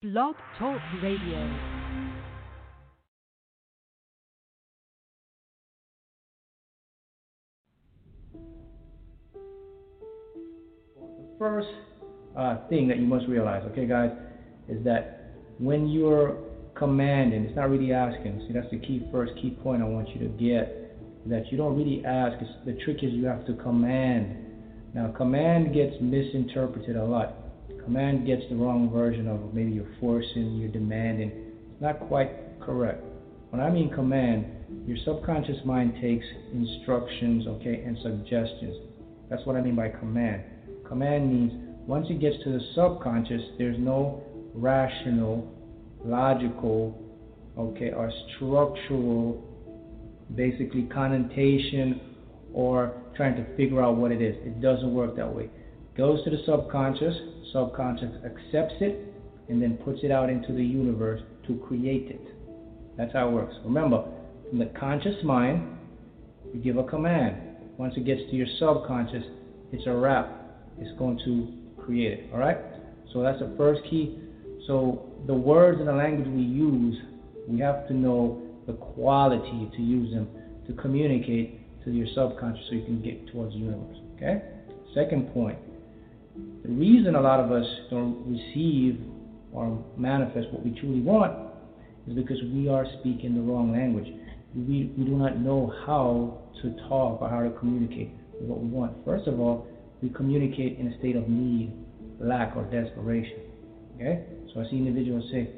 Blog Talk Radio. first uh, thing that you must realize, okay, guys, is that when you're commanding, it's not really asking. See, that's the key first key point I want you to get. That you don't really ask. It's, the trick is you have to command. Now, command gets misinterpreted a lot. Command gets the wrong version of maybe you're forcing, you're demanding. It's not quite correct. When I mean command, your subconscious mind takes instructions, okay, and suggestions. That's what I mean by command. Command means once it gets to the subconscious, there's no rational, logical, okay, or structural, basically connotation or trying to figure out what it is. It doesn't work that way. Goes to the subconscious, subconscious accepts it, and then puts it out into the universe to create it. That's how it works. Remember, from the conscious mind, you give a command. Once it gets to your subconscious, it's a wrap. It's going to create it. All right? So that's the first key. So the words and the language we use, we have to know the quality to use them to communicate to your subconscious so you can get towards the universe. Okay? Second point. The reason a lot of us don't receive or manifest what we truly want is because we are speaking the wrong language. We, we do not know how to talk or how to communicate what we want. First of all, we communicate in a state of need, lack, or desperation. Okay? So I see individuals say,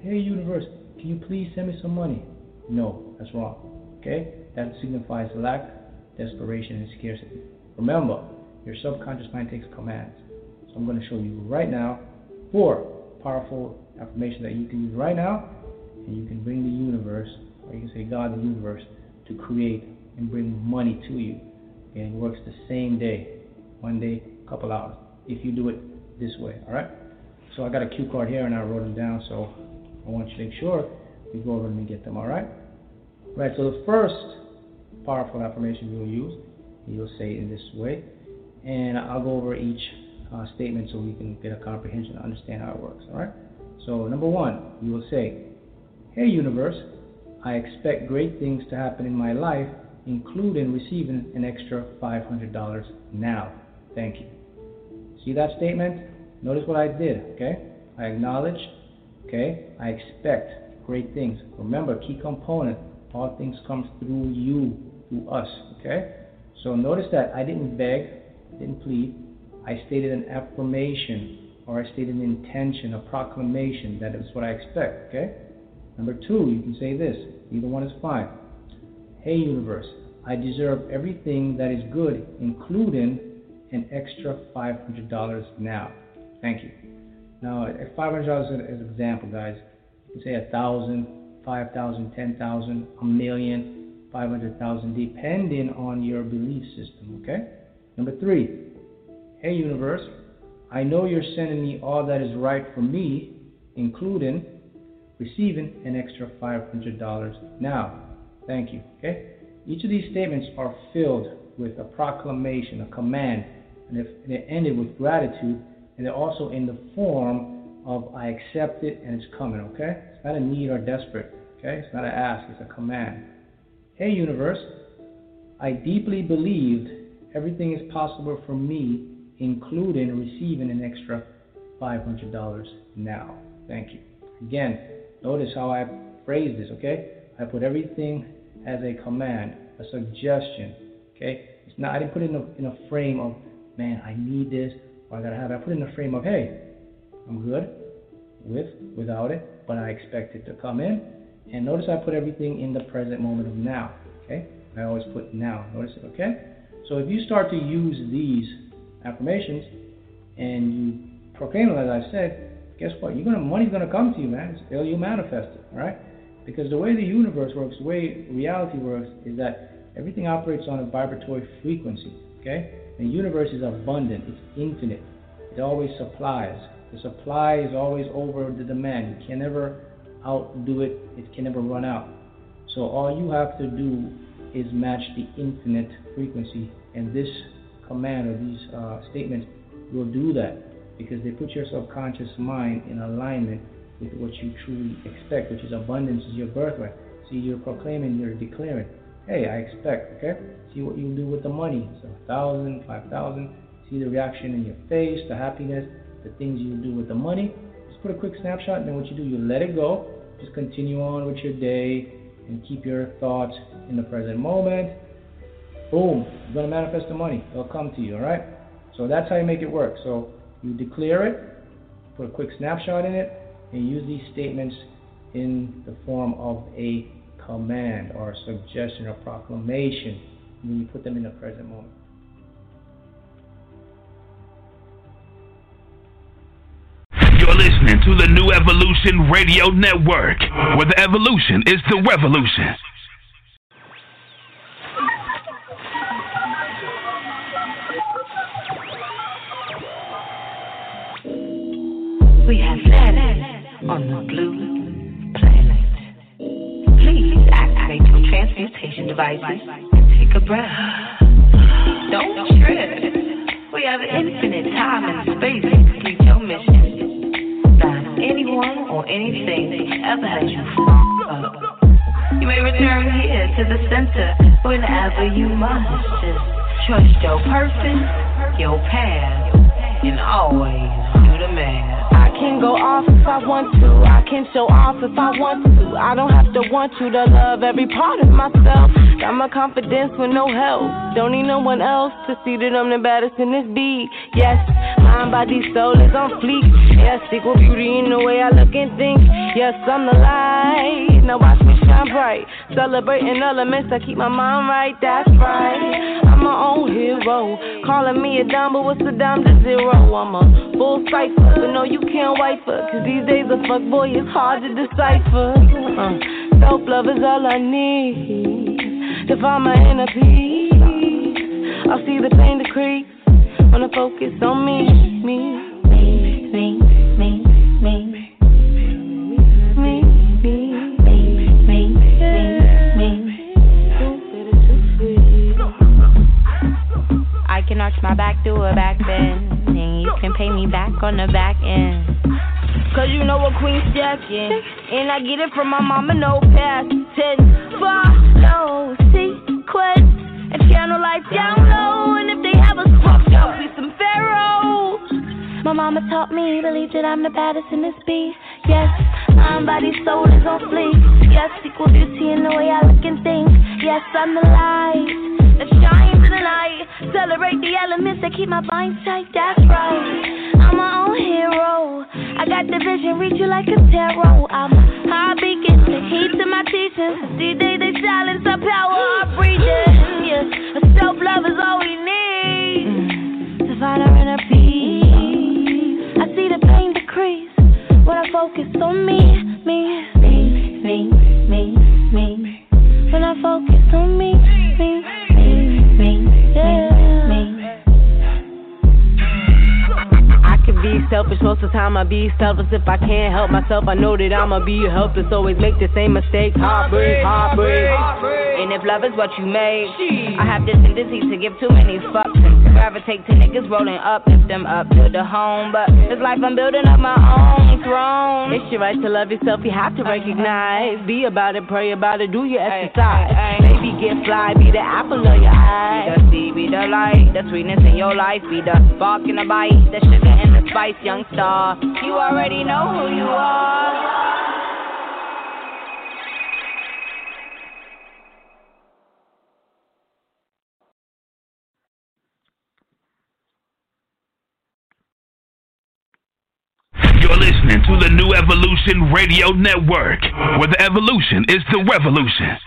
Hey, universe, can you please send me some money? No, that's wrong. Okay? That signifies lack, desperation, and scarcity. Remember, your subconscious mind takes commands. So I'm going to show you right now four powerful affirmations that you can use right now, and you can bring the universe, or you can say God, the universe, to create and bring money to you. And it works the same day, one day, a couple hours, if you do it this way. All right? So I got a cue card here, and I wrote them down. So I want you to make sure we go over and get them. All right? Right. So the first powerful affirmation you'll use, you'll say in this way, and I'll go over each uh, statement so we can get a comprehension and understand how it works. All right. So number one, you will say, "Hey universe, I expect great things to happen in my life, including receiving an extra $500 now. Thank you." See that statement? Notice what I did. Okay. I acknowledge. Okay. I expect great things. Remember, key component. All things come through you, through us. Okay. So notice that I didn't beg, didn't plead. I stated an affirmation or I stated an intention, a proclamation that is what I expect. Okay? Number two, you can say this. Either one is fine. Hey, universe, I deserve everything that is good, including an extra $500 now. Thank you. Now, $500 is an example, guys. You can say a thousand, five thousand, ten thousand, a million, five hundred thousand, depending on your belief system. Okay? Number three, Hey, universe, I know you're sending me all that is right for me, including receiving an extra $500 now. Thank you. Okay? Each of these statements are filled with a proclamation, a command, and, if, it ended with gratitude, and they're also in the form of I accept it and it's coming. Okay? It's not a need or desperate. Okay? It's not an ask, it's a command. Hey, universe, I deeply believed everything is possible for me including receiving an extra $500 now. Thank you. Again, notice how I phrase this, okay? I put everything as a command, a suggestion, okay? It's not, I didn't put it in a, in a frame of, man, I need this, or I gotta have it. I put it in a frame of, hey, I'm good with, without it, but I expect it to come in. And notice I put everything in the present moment of now, okay? I always put now. Notice it, okay? So if you start to use these affirmations and you proclaim them, as I said, guess what? You're gonna money's gonna come to you, man. Still, you manifest it, right? Because the way the universe works, the way reality works, is that everything operates on a vibratory frequency. Okay? The universe is abundant. It's infinite. It always supplies. The supply is always over the demand. You can never outdo it. It can never run out. So all you have to do is match the infinite frequency, and this command or these uh, statements will do that because they put your subconscious mind in alignment with what you truly expect, which is abundance is your birthright. See, you're proclaiming, you're declaring, hey, I expect, okay? See what you do with the money. So, a thousand, five thousand. See the reaction in your face, the happiness, the things you do with the money. Just put a quick snapshot, and then what you do, you let it go. Just continue on with your day and keep your thoughts in the present moment. Boom, you're going to manifest the money. It'll come to you, all right? So that's how you make it work. So you declare it, put a quick snapshot in it, and use these statements in the form of a command or a suggestion or proclamation when you put them in the present moment. You're listening to the New Evolution Radio Network, where the evolution is the revolution. On the blue planet. Please activate your transmutation devices and take a breath. Don't trip. We have infinite time and space to complete your mission. Not anyone or anything ever has you up. You may return here to the center whenever you must. Just trust your purpose, your path, and always do the math. I can go off if I want to. I can show off if I want to. I don't have to want you to love every part of myself. Got my confidence with no help. Don't need no one else to see that I'm the baddest in this beat. Yes, mind, body, soul is on fleek. Yes, equal beauty in the way I look and think. Yes, I'm the light. Now watch me shine bright. Celebrating elements I keep my mind right. That's right. I'm my own hero. Calling me a dime, but what's a dime to zero? I'm a full cipher, but no, you can't wipe her. Cause these days a fuck boy is hard to decipher. Uh, Self love is all I need to find my inner peace. I see the pain decrease when I focus on me, me, Me, me, me, me, me, me. me, me, me. I can arch my back through a back bend, and you can pay me back on the back end. Cause you know a queen's jacking. And I get it from my mama, no past tense. Follow sequence and channel life down low. And if My mama taught me, believe that I'm the baddest in this beat. Yes, mind, body, soul is on fleek. Yes, equal beauty in the way I look and think. Yes, I'm the light that shines in the night. Celebrate the elements that keep my mind tight. That's right. I'm my own hero. I got the vision, reach you like a tarot. I'm high beacon, the heat to my teachings. These days they silence our power, I breathe it. Yeah, self love is all we need to find our inner peace. When I focus on me, me, me, me, me, me. When I focus on me, me, me, me, yeah. Be selfish most of the time. I be selfish if I can't help myself. I know that I'ma be helpless. Always make the same mistakes. Heartbreak, heartbreak. And if love is what you made, I have this tendency to give too many fucks and gravitate to niggas rolling up, lift them up to the home. But it's life I'm building up my own throne. It's your right to love yourself. You have to recognize. Be about it, pray about it, do your exercise. Baby, get fly. Be the apple of your eye. Be the seed, be the light, the sweetness in your life, be the spark and the bite, the sugar and the spice, young star. You already know who you are. You're listening to the New Evolution Radio Network, where the evolution is the revolution.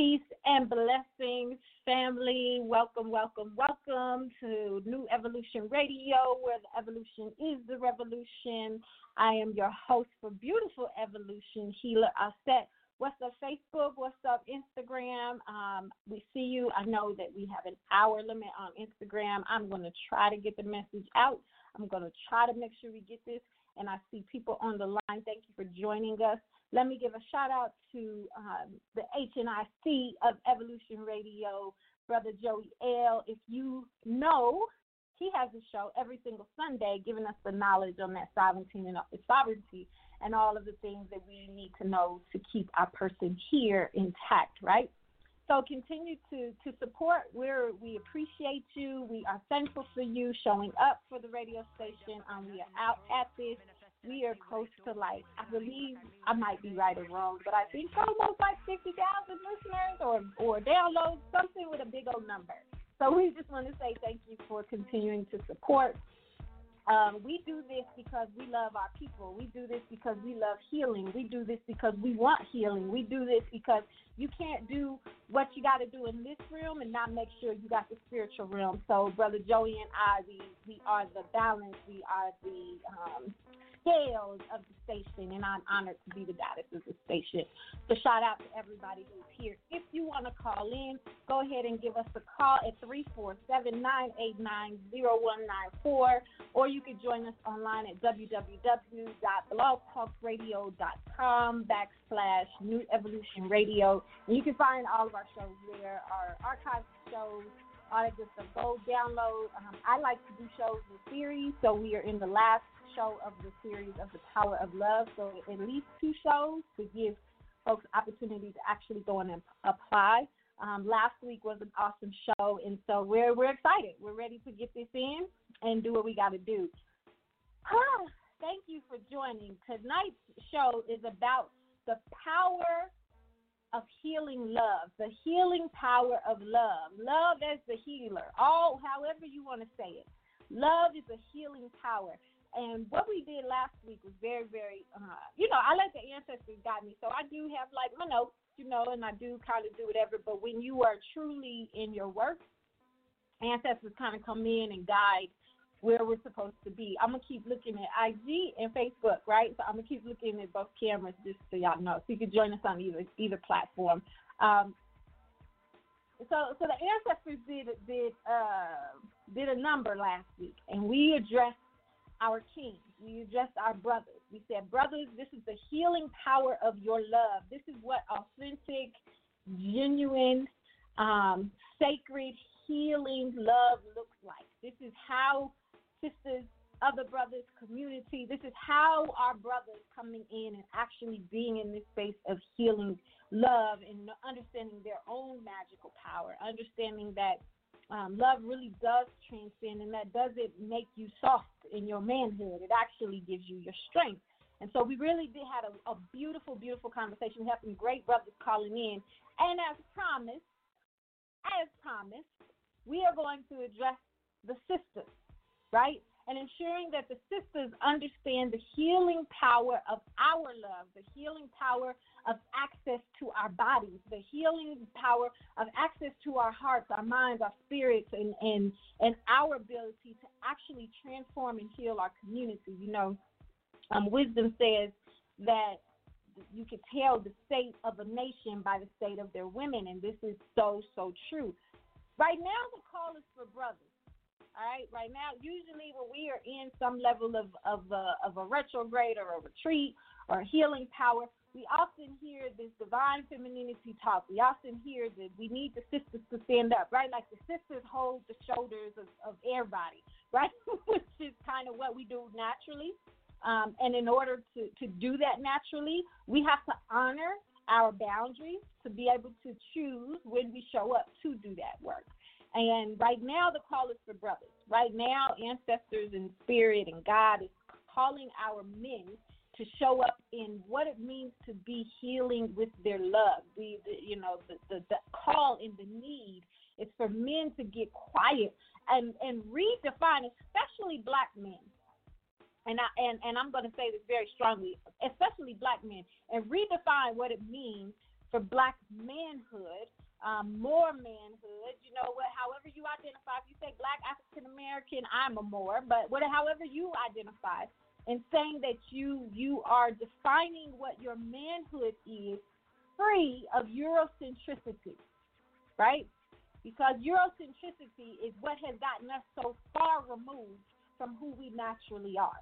peace and blessings, family. Welcome, welcome, welcome to New Evolution Radio, where the evolution is the revolution. I am your host for Beautiful Evolution, Healer Auset. What's up, Facebook? What's up, Instagram? Um, we see you. I know that we have an hour limit on Instagram. I'm going to try to get the message out. I'm going to try to make sure we get this. And I see people on the line. Thank you for joining us. Let me give a shout out to um, the HNIC of Evolution Radio, Brother Joey L. If you know he has a show every single Sunday, giving us the knowledge on that sovereignty and sovereignty and all of the things that we need to know to keep our person here intact, right? So continue to to support. We're we appreciate you. We are thankful for you showing up for the radio station. Um, we are out at this. We are close to like I believe I might be right or wrong, but I think almost like fifty thousand listeners or or downloads, something with a big old number. So we just want to say thank you for continuing to support. Um, we do this because we love our people. We do this because we love healing. We do this because we want healing. We do this because you can't do what you got to do in this realm and not make sure you got the spiritual realm. So, Brother Joey and I, we, we are the balance. We are the um, scales of the station, and I'm honored to be the goddess of the station. So shout out to everybody who's here. If you want to call in, go ahead and give us a call at 347-989-0194, or you can join us online at www.blogtalkradio.com backslash New Evolution Radio. And you can find all of our shows there, our archive shows, all that good stuff. Go download. Um, I like to do shows in series, so we are in the last show of the series of the Power of Love. So at least two shows to give folks opportunity to actually go in and apply. Um, last week was an awesome show, and so we're we're excited. We're ready to get this in and do what we got to do. Ah, thank you for joining. Tonight's show is about the power of healing love, the healing power of love. Love as the healer, all however you want to say it. Love is a healing power. And what we did last week was very, very, uh, you know, I let the ancestors guide me. So I do have like my notes, you know, and I do kind of do whatever. But when you are truly in your work, ancestors kind of come in and guide where we're supposed to be. I'm gonna keep looking at IG and Facebook, right? So I'm gonna keep looking at both cameras just so y'all know. So you can join us on either either platform. Um, so so the ancestors did did uh, did a number last week, and we addressed our kings. We addressed our brothers. We said, brothers, this is the healing power of your love. This is what authentic, genuine, um, sacred, healing love looks like. This is how sisters, other brothers, community, this is how our brothers coming in and actually being in this space of healing love and understanding their own magical power, understanding that um, love really does transcend, and that doesn't make you soft in your manhood. It actually gives you your strength. And so we really did had a, a beautiful, beautiful conversation. We have some great brothers calling in, and as promised, as promised, we are going to address the sisters, right? And ensuring that the sisters understand the healing power of our love, the healing power of access to our bodies, the healing power of access to our hearts, our minds, our spirits, and, and, and our ability to actually transform and heal our community. You know, um, wisdom says that you can tell the state of a nation by the state of their women, and this is so, so true. Right now, the call is for brothers all right, right now, usually when we are in some level of of a, of a retrograde or a retreat or healing power, we often hear this divine femininity talk. We often hear that we need the sisters to stand up, right? Like the sisters hold the shoulders of, of everybody, right? Which is kind of what we do naturally. Um, and in order to, to do that naturally, we have to honor our boundaries to be able to choose when we show up to do that work. And right now, the call is for brothers. Right now, ancestors and spirit and God is calling our men to show up in what it means to be healing with their love. The, the you know the, the the call and the need is for men to get quiet and and redefine, especially black men. And I and and I'm going to say this very strongly, especially black men, and redefine what it means for black manhood um, Moor manhood. You know what? However you identify, if you say Black African American, I'm a Moor. But what, however you identify, and saying that you you are defining what your manhood is, free of Eurocentricity, right? Because Eurocentricity is what has gotten us so far removed from who we naturally are.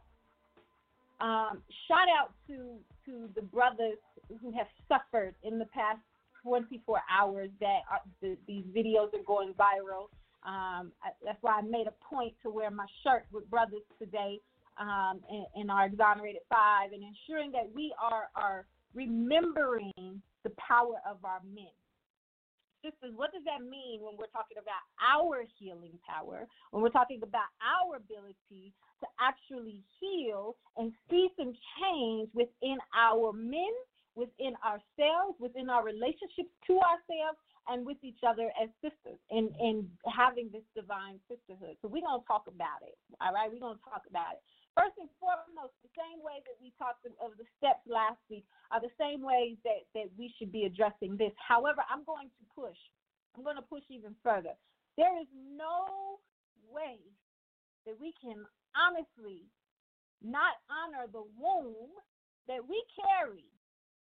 Um, shout out to to the brothers who have suffered in the past 24 hours that are, the, these videos are going viral. Um, I, that's why I made a point to wear my shirt with brothers today um, in, in our exonerated five, and ensuring that we are are remembering the power of our men sisters, what does that mean when we're talking about our healing power, when we're talking about our ability to actually heal and see some change within our men, within ourselves, within our relationships to ourselves, and with each other as sisters, and, and having this divine sisterhood. So we're going to talk about it, all right? We're going to talk about it. First and foremost, the same way that we talked of the steps last week are the same ways that, that we should be addressing this. However, I'm going to push. I'm going to push even further. There is no way that we can honestly not honor the womb that we carry,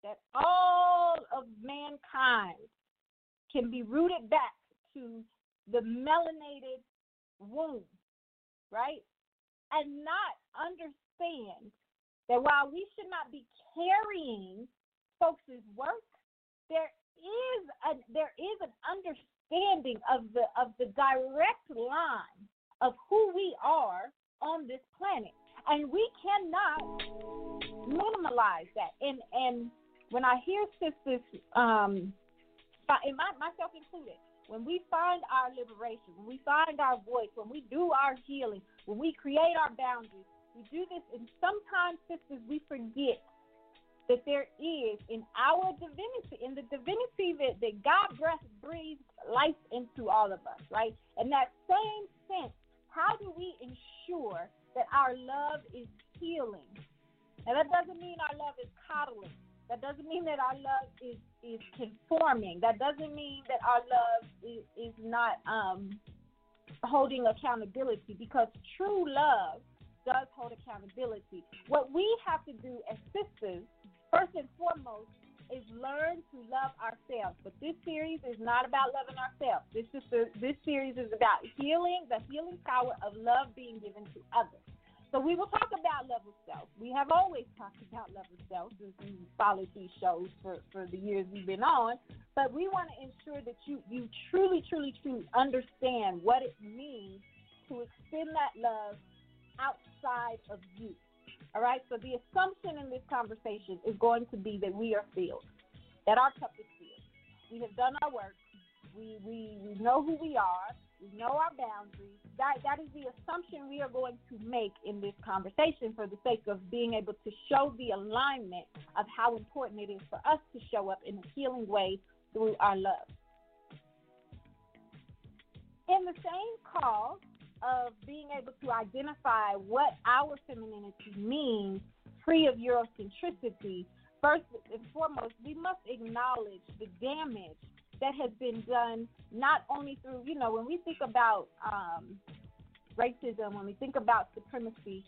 that all of mankind can be rooted back to the melanated womb, right? and not understand that while we should not be carrying folks' work, there is a there is an understanding of the of the direct line of who we are on this planet. And we cannot minimize that. And and when I hear sisters um and my, myself included, when we find our liberation, when we find our voice, when we do our healing, when we create our boundaries, we do this, and sometimes, sisters, we forget that there is in our divinity, in the divinity that, that God breath breathes life into all of us, right? In that same sense, how do we ensure that our love is healing? Now, that doesn't mean our love is coddling. That doesn't mean that our love is, is conforming. That doesn't mean that our love is, is not um, holding accountability because true love does hold accountability. What we have to do as sisters, first and foremost, is learn to love ourselves. But this series is not about loving ourselves. This is this series is about healing, the healing power of love being given to others. So we will talk about love of self. We have always talked about love of self since we followed these shows for, for the years we've been on. But we want to ensure that you, you truly, truly, truly understand what it means to extend that love outside of you. All right? So the assumption in this conversation is going to be that we are filled, that our cup is filled. We have done our work. We, we, we know who we are. We know our boundaries. That that is the assumption we are going to make in this conversation for the sake of being able to show the alignment of how important it is for us to show up in a healing way through our love. In the same call of being able to identify what our femininity means, free of Eurocentricity, first and foremost, we must acknowledge the damage that has been done not only through, you know, when we think about um, racism, when we think about supremacy,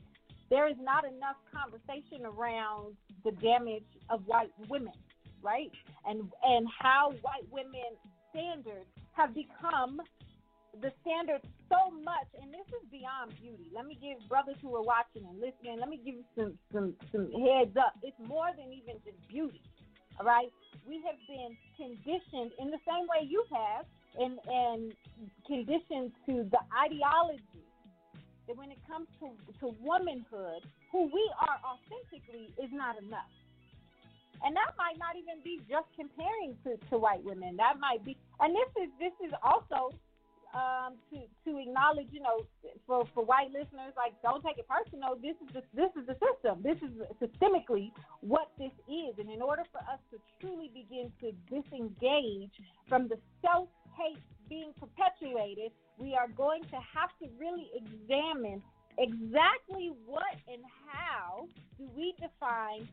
there is not enough conversation around the damage of white women, right? And and how white women standards have become the standard so much, and this is beyond beauty. Let me give brothers who are watching and listening, let me give you some some some heads up. It's more than even just beauty. All right, we have been conditioned in the same way you have, and and conditioned to the ideology that when it comes to to womanhood, who we are authentically is not enough. And that might not even be just comparing to, to white women. That might be, and this is this is also um, to to acknowledge, you know, for for white listeners, like don't take it personal. This is the, this is the system. This is systemically what this is, and in order for us to truly begin to disengage from the self hate being perpetuated, we are going to have to really examine exactly what and how do we define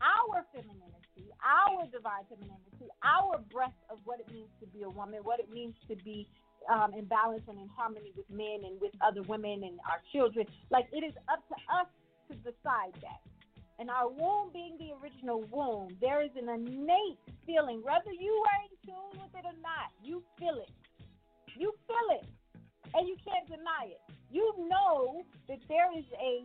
our femininity, our divine femininity, our breath of what it means to be a woman, what it means to be um, in balance and in harmony with men and with other women and our children. Like it is up to us to decide that. And our womb being the original womb, there is an innate feeling, whether you are in tune with it or not, you feel it. You feel it. And you can't deny it. You know that there is a,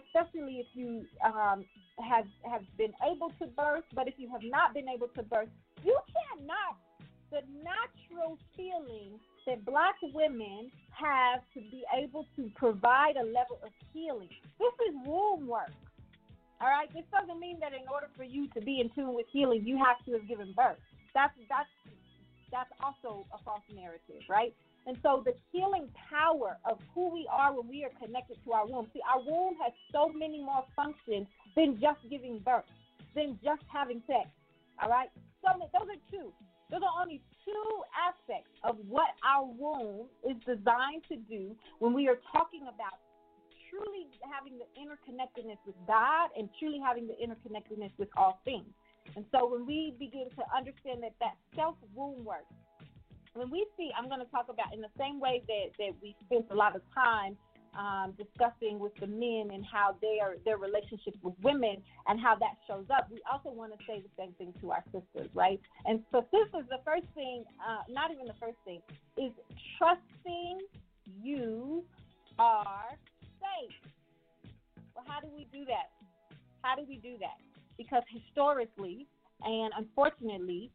especially if you um, have have been able to birth, but if you have not been able to birth, you cannot the natural feeling that black women have to be able to provide a level of healing. This is womb work. All right, this doesn't mean that in order for you to be in tune with healing, you have to have given birth. That's that's that's also a false narrative, right? And so the healing power of who we are when we are connected to our womb. See, our womb has so many more functions than just giving birth, than just having sex. All right, so those are two. Those are only two aspects of what our womb is designed to do when we are talking about truly having the interconnectedness with God and truly having the interconnectedness with all things. And so when we begin to understand that that self womb work, when we see, I'm going to talk about in the same way that, that we spent a lot of time um, discussing with the men and how they are their relationship with women and how that shows up. We also want to say the same thing to our sisters, right? And so, sisters, the first thing, uh, not even the first thing, is trusting you are safe. Well, how do we do that? How do we do that? Because historically and unfortunately,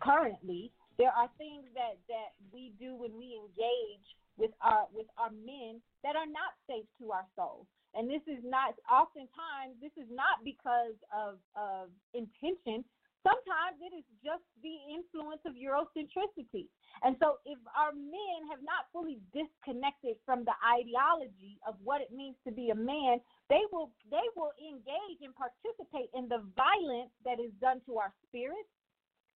currently, there are things that, that we do when we engage with our with our men that are not safe to our souls. And this is not oftentimes this is not because of of intention. Sometimes it is just the influence of Eurocentricity. And so, if our men have not fully disconnected from the ideology of what it means to be a man, they will they will engage and participate in the violence that is done to our spirits,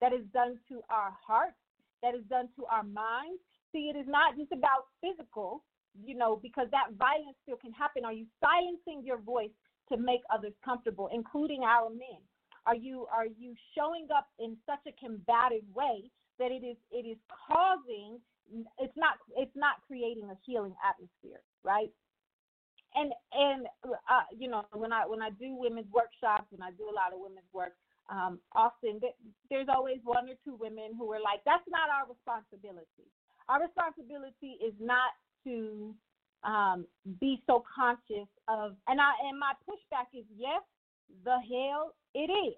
that is done to our hearts, that is done to our minds. See, it is not just about physical, you know, because that violence still can happen. Are you silencing your voice to make others comfortable, including our men? Are you are you showing up in such a combative way that it is it is causing it's not it's not creating a healing atmosphere, right? And and uh, you know when I when I do women's workshops and I do a lot of women's work, um, often there's always one or two women who are like, that's not our responsibility. Our responsibility is not to um, be so conscious of, and I and my pushback is yes, the hell it is.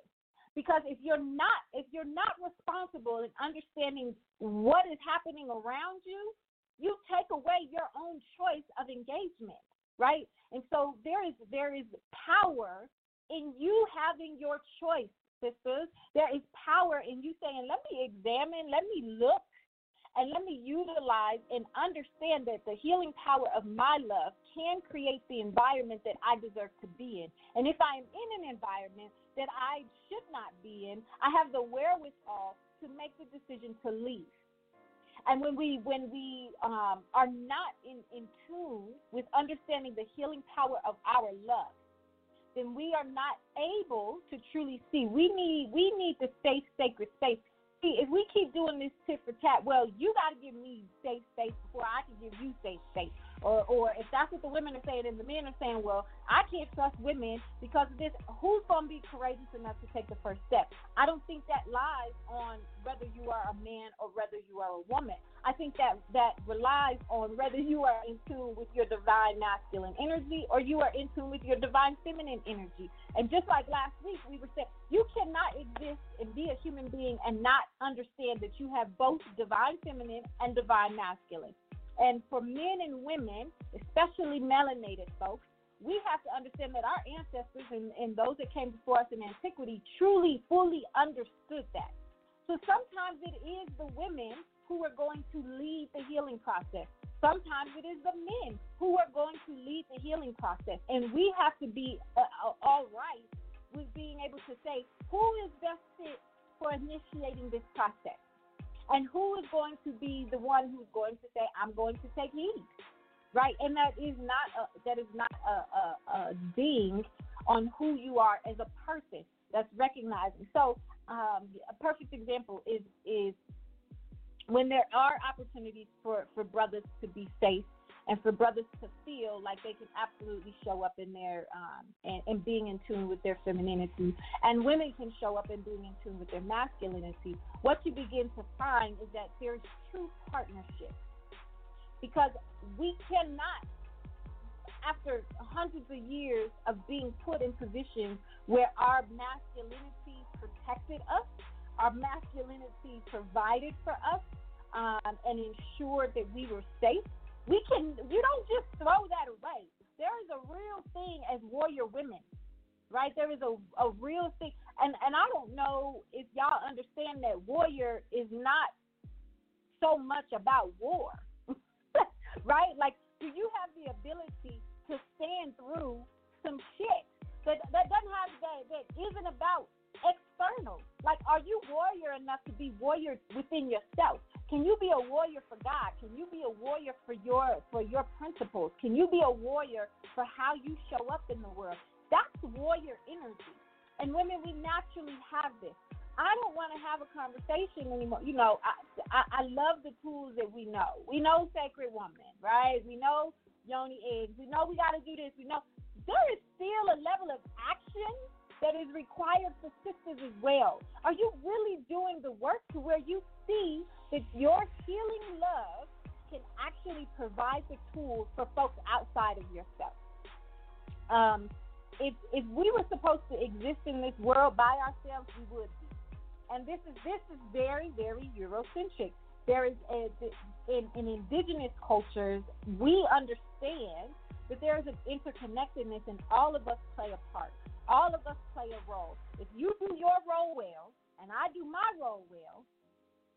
Because if you're not if you're not responsible in understanding what is happening around you, you take away your own choice of engagement, right? And so there is there is power in you having your choice, sisters. There is power in you saying, "Let me examine, let me look, and let me utilize and understand that the healing power of my love can create the environment that I deserve to be in. And if I am in an environment that I should not be in, I have the wherewithal to make the decision to leave. And when we when we um, are not in, in tune with understanding the healing power of our love, then we are not able to truly see. We need we need the safe, sacred space. See, if we keep doing this tit for tat, well, you got to give me safe space before I can give you safe space. Or, or if that's what the women are saying, and the men are saying, well, I can't trust women because of this. Who's going to be courageous enough to take the first step? I don't think that lies on whether you are a man or whether you are a woman. I think that that relies on whether you are in tune with your divine masculine energy or you are in tune with your divine feminine energy. And just like last week, we were saying you cannot exist and be a human being and not understand that you have both divine feminine and divine masculine. And for men and women, especially melanated folks, we have to understand that our ancestors and, and those that came before us in antiquity truly, fully understood that. So sometimes it is the women who are going to lead the healing process. Sometimes it is the men who are going to lead the healing process. And we have to be uh, uh all right with being able to say who is best fit for initiating this process. And who is going to be the one who's going to say, I'm going to take heed? Right? And that is not a, that is not a, a, a on who you are as a person. That's recognizing. So um, a perfect example is is when there are opportunities for, for brothers to be safe and for brothers to feel like they can absolutely show up in their um, and, and being in tune with their femininity, and women can show up and being in tune with their masculinity. What you begin to find is that there's true partnership because we cannot, after hundreds of years of being put in positions where our masculinity protected us, our masculinity provided for us um, and ensured that we were safe. We can, you don't just throw that away. There is a real thing as warrior women, right? There is a, a real thing. And, and I don't know if y'all understand that warrior is not so much about war, right? Like, do you have the ability to stand through some shit that, that doesn't have, that, that isn't about external. Like, are you warrior enough to be warrior within yourself? Can you be a warrior for God? Can you be a warrior for your for your principles? Can you be a warrior for how you show up in the world? That's warrior energy. And women, we naturally have this. I don't want to have a conversation anymore. You know, I, I I love the tools that we know. We know sacred woman, right? We know yoni eggs. We know we got to do this. We know there is still a level of action that is required for sisters as well. Are you really doing the work to where you see that your healing love can actually provide the tools for folks outside of yourself? Um, if if we were supposed to exist in this world by ourselves, we would be. And this is this is very very Eurocentric. There is a, in in indigenous cultures, we understand that there is an interconnectedness, and all of us play a part. All of us play a role. If you do your role well, and I do my role well,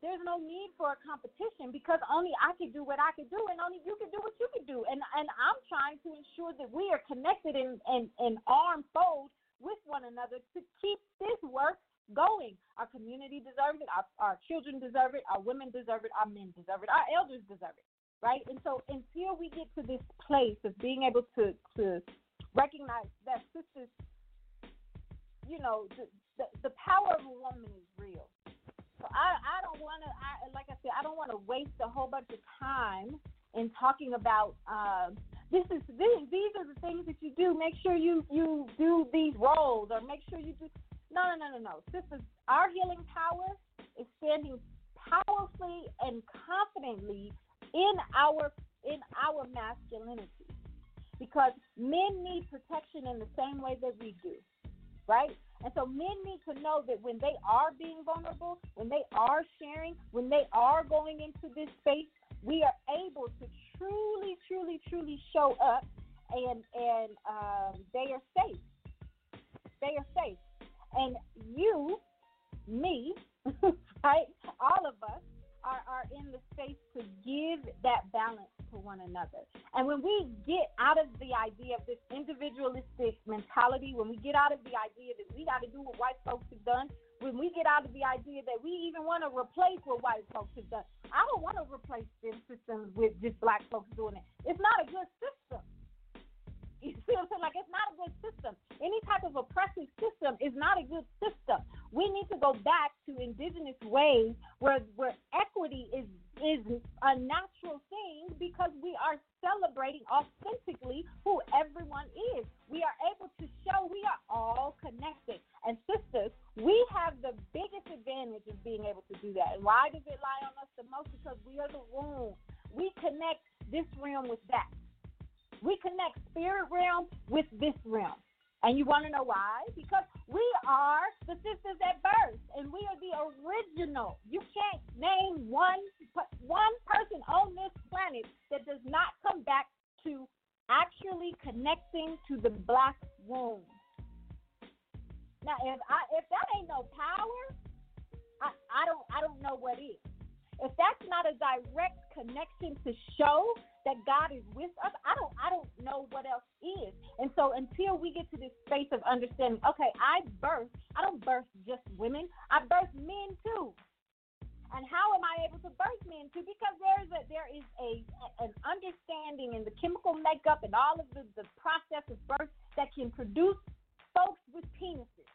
there's no need for a competition because only I can do what I can do, and only you can do what you can do. And and I'm trying to ensure that we are connected and and and arm fold with one another to keep this work going. Our community deserves it. Our, our children deserve it. Our women deserve it. Our men deserve it. Our elders deserve it. Right? And so until we get to this place of being able to to recognize that sisters you know, the, the, the power of a woman is real. So I, I don't want to, I, like I said, I don't want to waste a whole bunch of time in talking about uh, this is these, are the things that you do. Make sure you you do these roles, or make sure you do. No, no, no, no, no. Sisters, our healing power is standing powerfully and confidently in our in our masculinity, because men need protection in the same way that we do right? And so men need to know that when they are being vulnerable, when they are sharing, when they are going into this space, we are able to truly, truly, truly show up, and and um, they are safe. They are safe, and you, me, right? All of us are, are in the space to give that balance to one another. And when we get out of the idea of this individualistic mentality, when we get out of the idea that we got to do what white folks have done, when we get out of the idea that we even want to replace what white folks have done, I don't want to replace them systems with just black folks doing it. It's not a good system. You see what I'm saying? Like it's not a good system. Any type of oppressive system is not a good system. We need to go back to indigenous ways where where equity is is a natural thing because we are celebrating authentically who everyone is. We are able to show we are all connected. And sisters, we have the biggest advantage of being able to do that. And why does it lie on us the most? Because we are the womb. We connect this realm with that. We connect spirit realm with this realm. And you want to know why? Because we are the sisters at birth, and we are the original. You can't name one one person on this planet that does not come back to actually connecting to the black womb. Now, if I if that ain't no power, I, I don't I don't know what is. If that's not a direct connection to show that God is with us, I don't I don't know what else is. And so until we get to this space of understanding, okay, I birth, I don't birth just women, I birth men too. And how am I able to birth men too? Because there is a there is a an understanding in the chemical makeup and all of the, the process of birth that can produce folks with penises.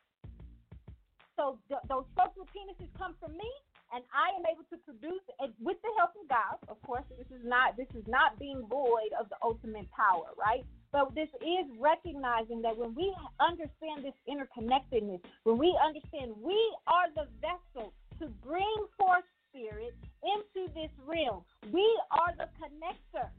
So th- those folks with penises come from me, and I am able to produce it with the help of God. Of course, this is not this is not being void of the ultimate power, right? But this is recognizing that when we understand this interconnectedness, when we understand we are the vessel to bring forth spirit into this realm, we are the connector.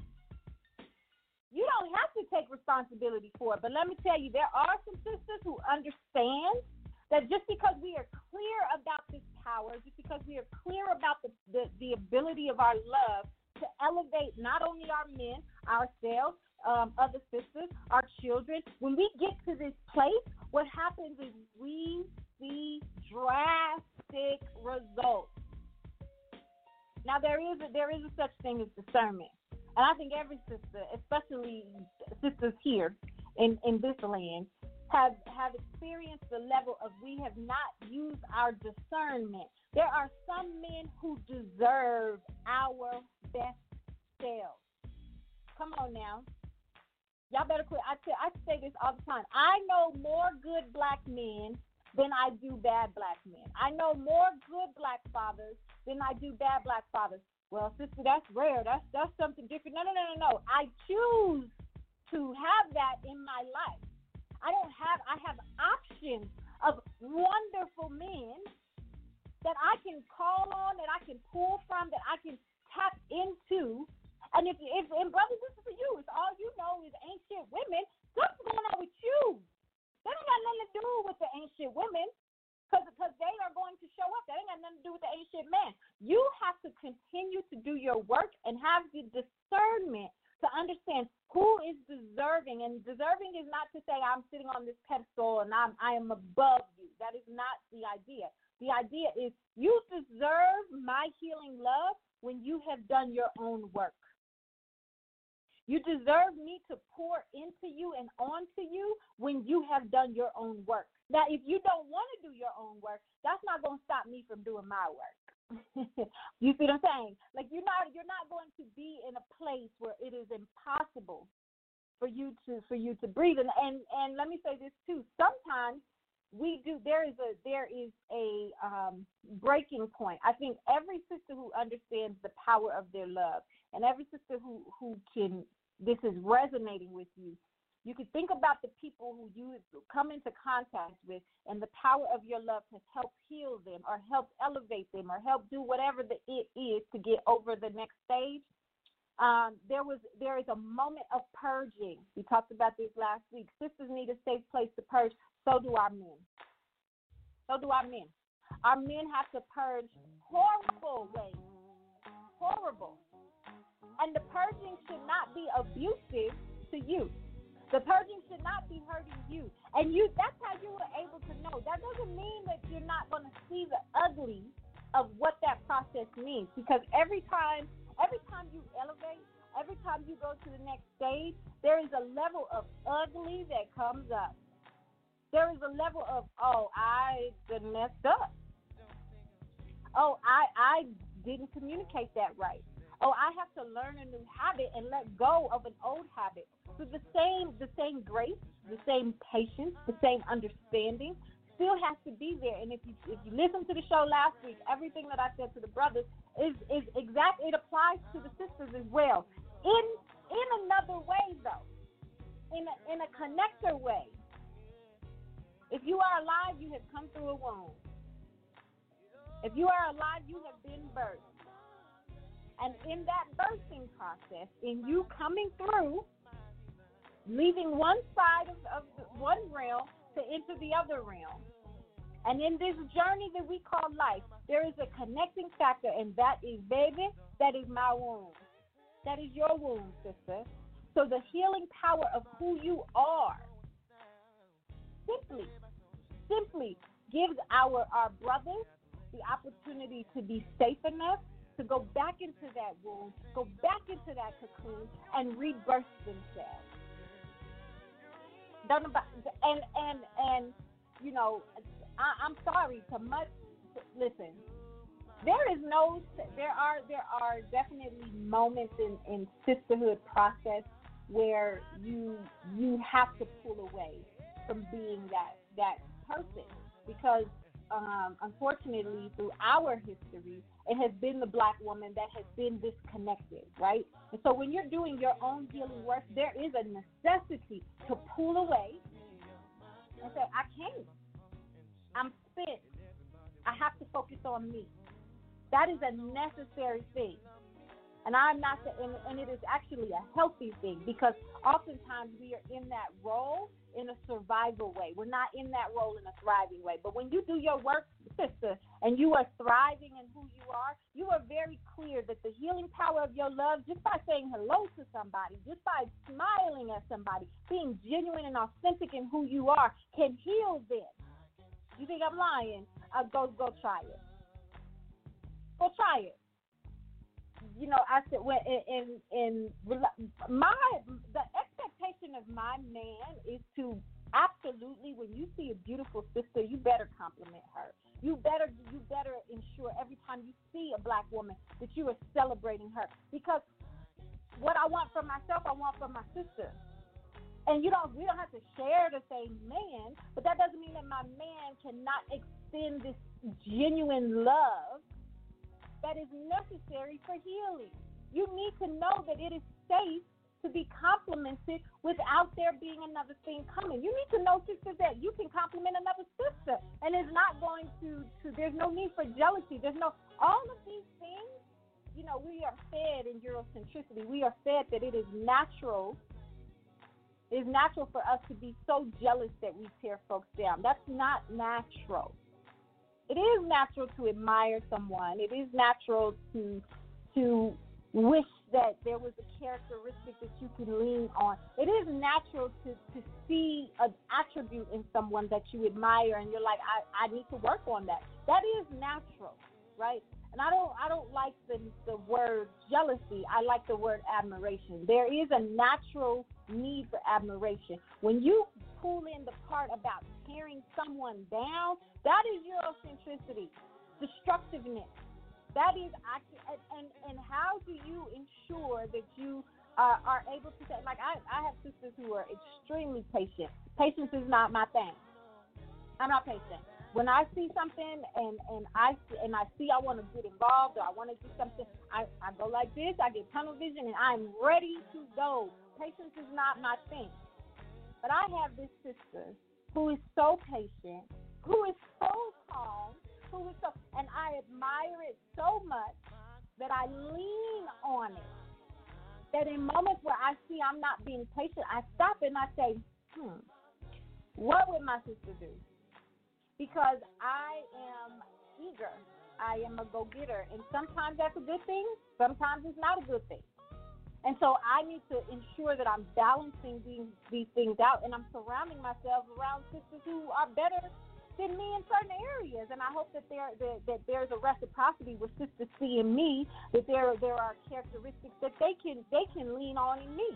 You don't have to take responsibility for it, but let me tell you, there are some sisters who understand that just because we are clear about this power because we are clear about the, the, the ability of our love to elevate not only our men, ourselves, um, other sisters, our children. When we get to this place, what happens is we see drastic results. Now there is a, there is a such thing as discernment, and I think every sister, especially sisters here in in this land, have have the level of we have not used our discernment. There are some men who deserve our best selves. Come on now. Y'all better quit. I, tell, I say this all the time. I know more good black men than I do bad black men. I know more good black fathers than I do bad black fathers. Well, sister, that's rare. That's that's something different. No, no, no, no, no. I choose to have that in my life. I don't have. I have options of wonderful men that I can call on, that I can pull from, that I can tap into. And if, if and brothers, this is for you. It's all you know is ancient women. What's going on with you? That ain't got nothing to do with the ancient women because Cause, they are going to show up. That ain't got nothing to do with the ancient man. You have to continue to do your work and have the discernment to understand who is deserving. And deserving is not to say I'm sitting on this pedestal and I'm I am above you. That is not the idea. The idea is you deserve my healing love when you have done your own work. You deserve me to pour into you and onto you when you have done your own work. Now, if you don't want to do your own work, that's not going to stop me from doing my work. you see what I'm saying? Like you're not you're not going to be in a place where it is impossible for you to for you to breathe. And and, and let me say this too. Sometimes we do there is a there is a um, breaking point. I think every sister who understands the power of their love and every sister who who can this is resonating with you you can think about the people who you come into contact with and the power of your love has helped heal them or help elevate them or help do whatever the it is to get over the next stage. Um, there was there is a moment of purging. We talked about this last week. Sisters need a safe place to purge. So do our men. So do our men. Our men have to purge horrible ways. Horrible. And the purging should not be abusive to you. The purging should not be hurting you. And you that's how you were able to know. That doesn't mean that you're not gonna see the ugly of what that process means. Because every time every time you elevate, every time you go to the next stage, there is a level of ugly that comes up. There is a level of, oh, I messed up. Oh, I I didn't communicate that right. Oh, I have to learn a new habit and let go of an old habit. So the same, the same grace, the same patience, the same understanding still has to be there. And if you if you listen to the show last week, everything that I said to the brothers is is exact. It applies to the sisters as well. In in another way though, in a, in a connector way. If you are alive, you have come through a womb. If you are alive, you have been birthed. And in that birthing process, in you coming through, leaving one side of, of one realm to enter the other realm. And in this journey that we call life, there is a connecting factor, and that is, baby, that is my womb. That is your womb, sister. So the healing power of who you are simply, simply gives our, our brothers the opportunity to be safe enough to go back into that womb, go back into that cocoon, and rebirth themselves. Don't about, and and and you know, I, I'm sorry to much. Listen, there is no. There are there are definitely moments in in sisterhood process where you you have to pull away from being that that person because um, unfortunately, through our history, it has been the black woman that has been disconnected, right? And so when you're doing your own healing work, there is a necessity to pull away and say, I can't. I'm spent. I have to focus on me. That is a necessary thing. And I'm not, the, and, and it is actually a healthy thing because oftentimes we are in that role in a survival way. We're not in that role in a thriving way. But when you do your work, sister, and you are thriving in who you are, you are very clear that the healing power of your love, just by saying hello to somebody, just by smiling at somebody, being genuine and authentic in who you are, can heal them. You think I'm lying? Uh, go go try it. Go try it you know, I said in in, in my the expectation of my man is to absolutely when you see a beautiful sister, you better compliment her. You better you better ensure every time you see a black woman that you are celebrating her because what I want for myself, I want for my sister. And you don't we don't have to share the same man, but that doesn't mean that my man cannot extend this genuine love that is necessary for healing. You need to know that it is safe to be complimented without there being another thing coming. You need to know, sister, that you can compliment another sister, and it's not going to. to there's no need for jealousy. There's no all of these things. You know, we are fed in Eurocentricity. We are fed that it is natural. It is natural for us to be so jealous that we tear folks down. That's not natural it is natural to admire someone. It is natural to to wish that there was a characteristic that you can lean on. It is natural to, to see an attribute in someone that you admire and you're like, I, I need to work on that. That is natural, right? And I don't I don't like the the word jealousy. I like the word admiration. There is a natural need for admiration. When you pull in the part about tearing someone down, that is Eurocentricity, destructiveness. That is and, and how do you ensure that you uh, are able to say, like, I, I have sisters who are extremely patient. Patience is not my thing. I'm not patient. When I see something and and I and I see I want to get involved or I want to do something, I, I go like this. I get tunnel vision and I'm ready to go. Patience is not my thing. But I have this sister who is so patient, who is so calm, who is so, and I admire it so much that I lean on it. That in moments where I see I'm not being patient, I stop and I say, hmm, what would my sister do? Because I am eager. I am a go getter. And sometimes that's a good thing, sometimes it's not a good thing. And so I need to ensure that I'm balancing these, these things out and I'm surrounding myself around sisters who are better than me in certain areas. And I hope that there that, that there's a reciprocity with sisters seeing me, that there there are characteristics that they can they can lean on in me.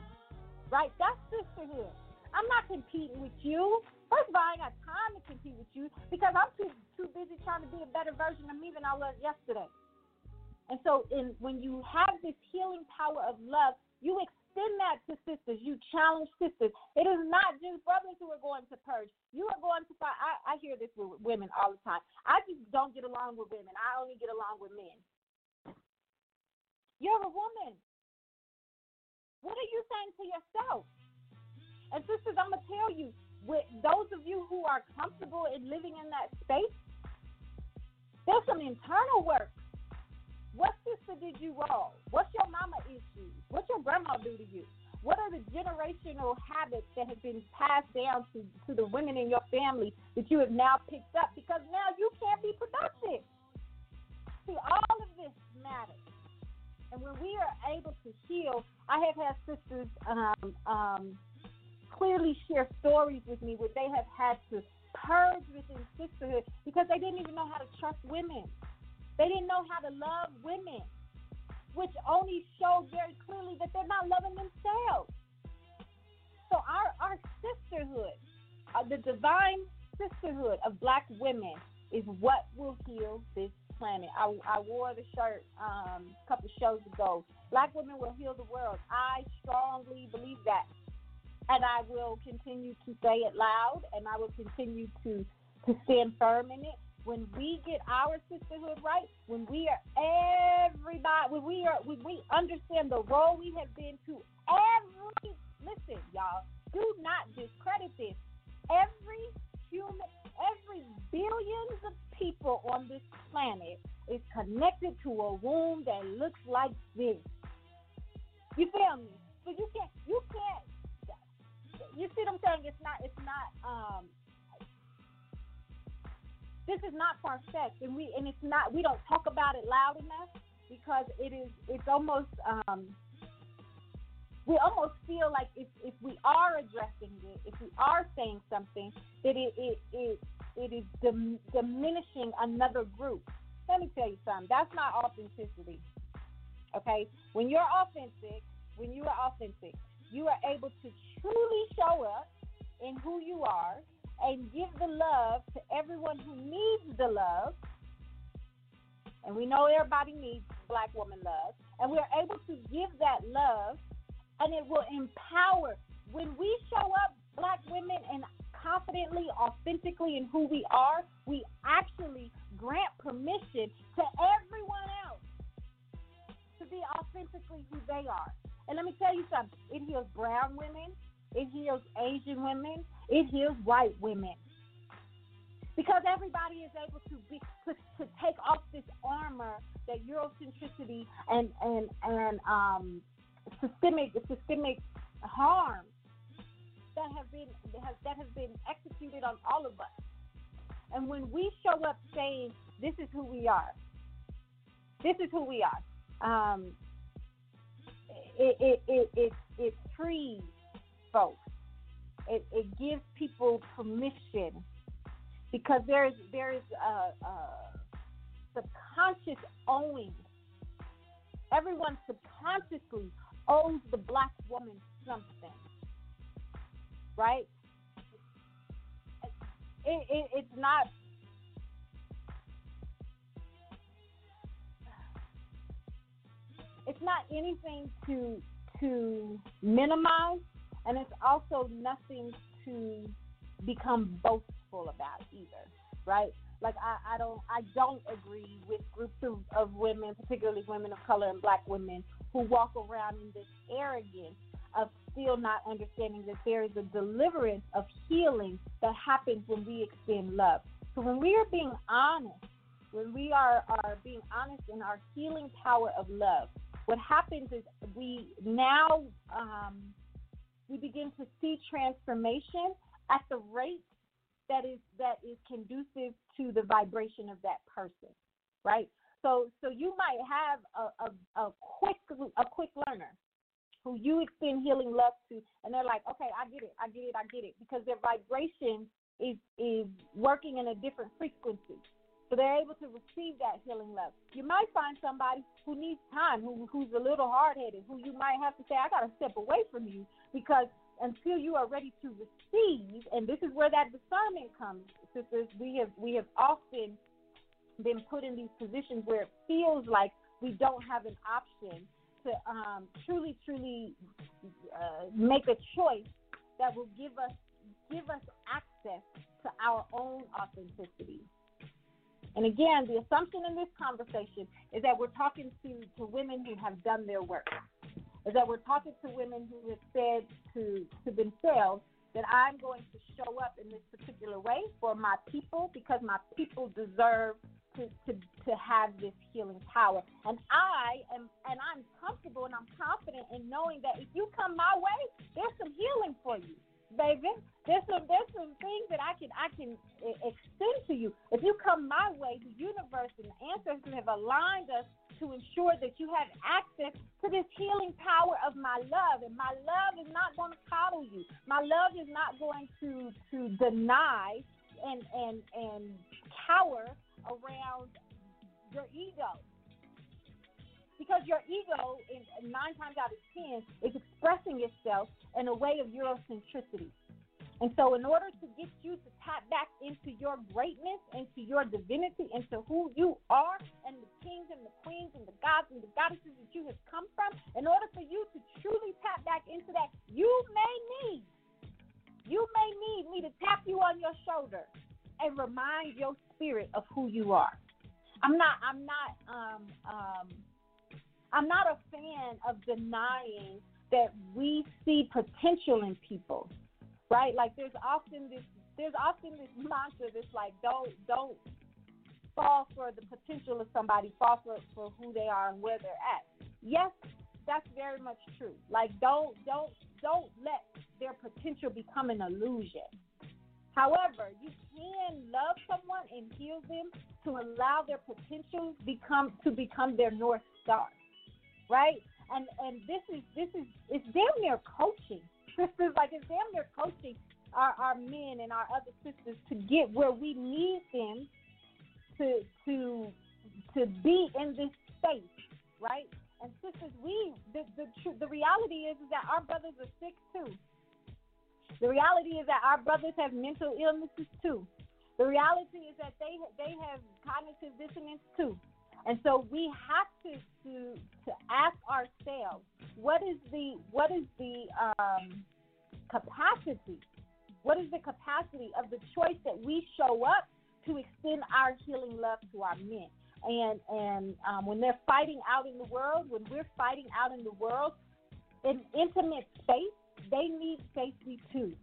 Right? That's sisterhood. I'm not competing with you. First of all, I ain't got time to compete with you because I'm too too busy trying to be a better version of me than I was yesterday. And so, in when you have this healing power of love, you extend that to sisters. You challenge sisters. It is not just brothers who are going to purge. You are going to find. I, I hear this with women all the time. I just don't get along with women. I only get along with men. You're a woman. What are you saying to yourself? And sisters, I'm gonna tell you, with those of you who are comfortable in living in that space, there's some internal work what sister did you wrong? What's your mama issues? What's your grandma do to you? What are the generational habits that have been passed down to, to the women in your family that you have now picked up? Because now you can't be productive. See, all of this matters. And when we are able to heal, I have had sisters um, um, clearly share stories with me where they have had to purge within sisterhood because they didn't even know how to trust women. They didn't know how to love women, which only showed very clearly that they're not loving themselves. So our our sisterhood, uh, the divine sisterhood of black women, is what will heal this planet. I, I wore the shirt um, a couple shows ago. Black women will heal the world. I strongly believe that, and I will continue to say it loud, and I will continue to to stand firm in it when we get our sisterhood right, when we are everybody, when we are, when we understand the role we have been to every, listen, y'all, do not discredit this. Every human, every billions of people on this planet is connected to a womb that looks like this. You feel me? So you can't you can't you see what I'm saying? It's not it's not um this is not far fetched and we and it's not we don't talk about it loud enough because it is it's almost um we almost feel like if, if we are addressing it, if we are saying something, that it it it, it is dim, diminishing another group. Let me tell you something. That's not authenticity. Okay, when you're authentic, when you are authentic, you are able to truly show up in who you are and give the love to everyone who needs the love. And we know everybody needs black woman love. And we're able to give that love and it will empower. When we show up, black women, and confidently, authentically in who we are, we actually grant permission to everyone else to be authentically who they are. And let me tell you something it heals brown women, it heals Asian women, it heals white women. Because everybody is able to be to, to take off this armor that Eurocentricity and and and um, systemic systemic harm that have been that has been executed on all of us. And when we show up saying, "This is who we are," this is who we are. Um, it, it, it, it, it frees folks. It, it gives people permission because there is there is a, a subconscious owing. Everyone subconsciously owes the black woman something, right? It, it, it's not it's not anything to to minimize, and it's also nothing to become boastful about either, right? Like I, I don't I don't agree with groups of, of women, particularly women of color and black women, who walk around in this arrogance of still not understanding that there is a deliverance of healing that happens when we extend love. So when we are being honest, when we are, are being honest in our healing power of love, what happens is we now um, we begin to see transformation at the rate that is that is conducive to the vibration of that person, right? So so you might have a, a, a quick a quick learner who you extend healing love to, and they're like, okay, I get it, I get it, I get it, because their vibration is is working in a different frequency. So they're able to receive that healing love. You might find somebody who needs time, who who's a little hard headed, who you might have to say, I gotta step away from you because until you are ready to receive, and this is where that discernment comes, sisters. We have we have often been put in these positions where it feels like we don't have an option to um, truly, truly uh, make a choice that will give us give us access to our own authenticity. And again, the assumption in this conversation is that we're talking to, to women who have done their work, is that we're talking to women who have said to, to themselves that I'm going to show up in this particular way for my people because my people deserve to, to, to have this healing power. And I am and I'm comfortable and I'm confident in knowing that if you come my way, there's some healing for you baby. There's some there's some things that I can I can extend to you. If you come my way, the universe and the ancestors have aligned us to ensure that you have access to this healing power of my love. And my love is not going to coddle you. My love is not going to to deny and and and cower around your ego because your ego, in, nine times out of ten, is expressing itself in a way of Eurocentricity. And so, in order to get you to tap back into your greatness, into your divinity, into who you are, and the kings and the queens and the gods and the goddesses that you have come from, in order for you to truly tap back into that, you may need, you may need me to tap you on your shoulder and remind your spirit of who you are. I'm not, I'm not, um, um, I'm not a fan of denying that we see potential in people, right? Like there's often this there's often this mantra that's like don't don't fall for the potential of somebody, fall for, for who they are and where they're at. Yes, that's very much true. Like don't don't don't let their potential become an illusion. However, you can love someone and heal them to allow their potential become to become their north star, right? And and this is this is it's damn near coaching. Is like it's damn near coaching our our men and our other sisters to get where we need them to to to be in this space, right? And sisters, we the the the reality is, is that our brothers are sick too. The reality is that our brothers have mental illnesses too. The reality is that they they have cognitive dissonance too. And so we have to to to ask ourselves what is the what is the um, capacity what is the capacity of the choice that we show up to extend our healing love to our men? And and um, when they're fighting out in the world, when we're fighting out in the world, in intimate space, they need safety too.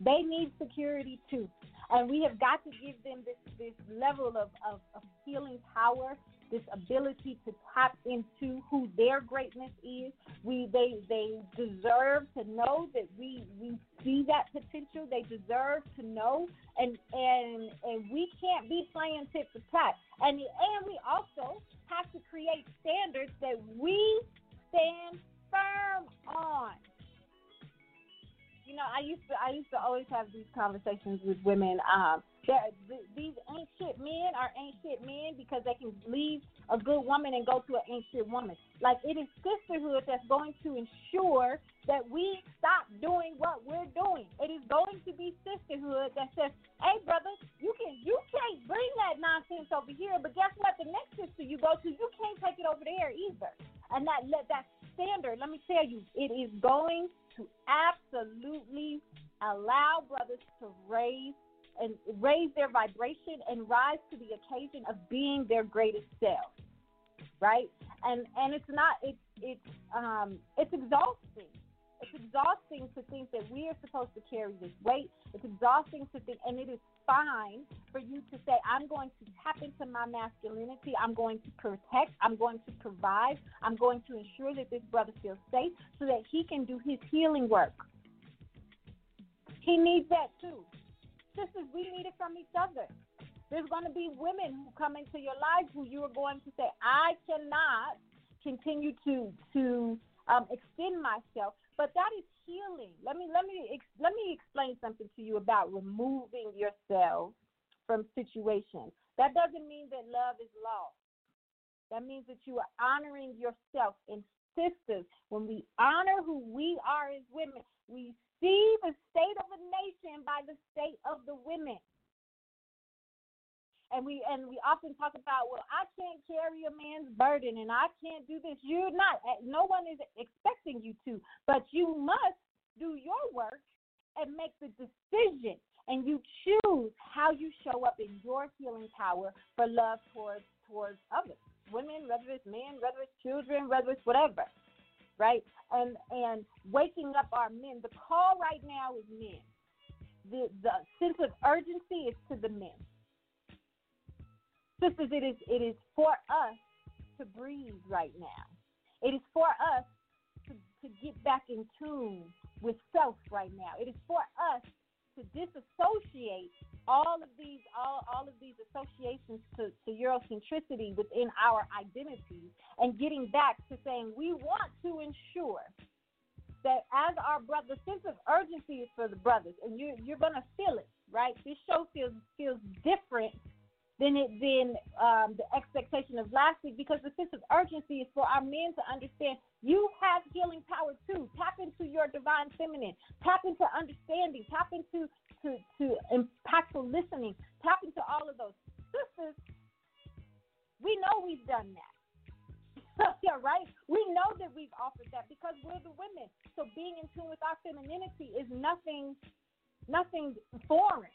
They need security too. And we have got to give them this, this level of, of, of healing power this ability to tap into who their greatness is. We they they deserve to know that we we see that potential. They deserve to know, and and and we can't be playing tit for tat. And and we also have to create standards that we stand firm on. You know, I used to I used to always have these conversations with women. Um, that these ain't shit men are ain't shit men because they can leave a good woman and go to an ain't shit woman. Like it is sisterhood that's going to ensure that we stop doing what we're doing. It is going to be sisterhood that says, "Hey, brother, you can you can't bring that nonsense over here, but guess what? The next sister you go to, you can't take it over there either." And that that standard, let me tell you, it is going to absolutely allow brothers to raise and raise their vibration and rise to the occasion of being their greatest self right? And and it's not it's it's um it's exhausting. It's exhausting to think that we are supposed to carry this weight. It's exhausting to think and it is fine for you to say i'm going to tap into my masculinity i'm going to protect i'm going to provide i'm going to ensure that this brother feels safe so that he can do his healing work he needs that too sisters, we need it from each other. There's going to be women who come into your life who you are going to say, I cannot continue to to um, extend myself. But that is healing. Let me let me let me explain something to you about removing yourself from situations. That doesn't mean that love is lost. That means that you are honoring yourself. And sisters, when we honor who we are as women, we see the state of a nation by the state of the women. And we and we often talk about, well, I can't carry a man's burden and I can't do this. You're not eh, no one is expecting you to, but you must do your work and make the decision and you choose how you show up in your healing power for love towards towards others. Women, whether it's men, whether it's children, whether it's whatever right? And and waking up our men. The call right now is men. The the sense of urgency is to the men. Sisters, it is it is for us to breathe right now. It is for us to, to get back in tune with self right now. It is for us to disassociate all of these all, all of these associations to, to Eurocentricity within our identities and getting back to saying we want to ensure that as our brother, the sense of urgency is for the brothers, and you you're gonna feel it, right? This show feels feels different than it than um, the expectation of last week because the sense of urgency is for our men to understand you have healing power too. Tap into your divine feminine. Tap into understanding. Tap into to, to impactful listening. Tap into all of those. Sisters, we know we've done that. yeah, right? We know that we've offered that because we're the women. So being in tune with our femininity is nothing nothing foreign.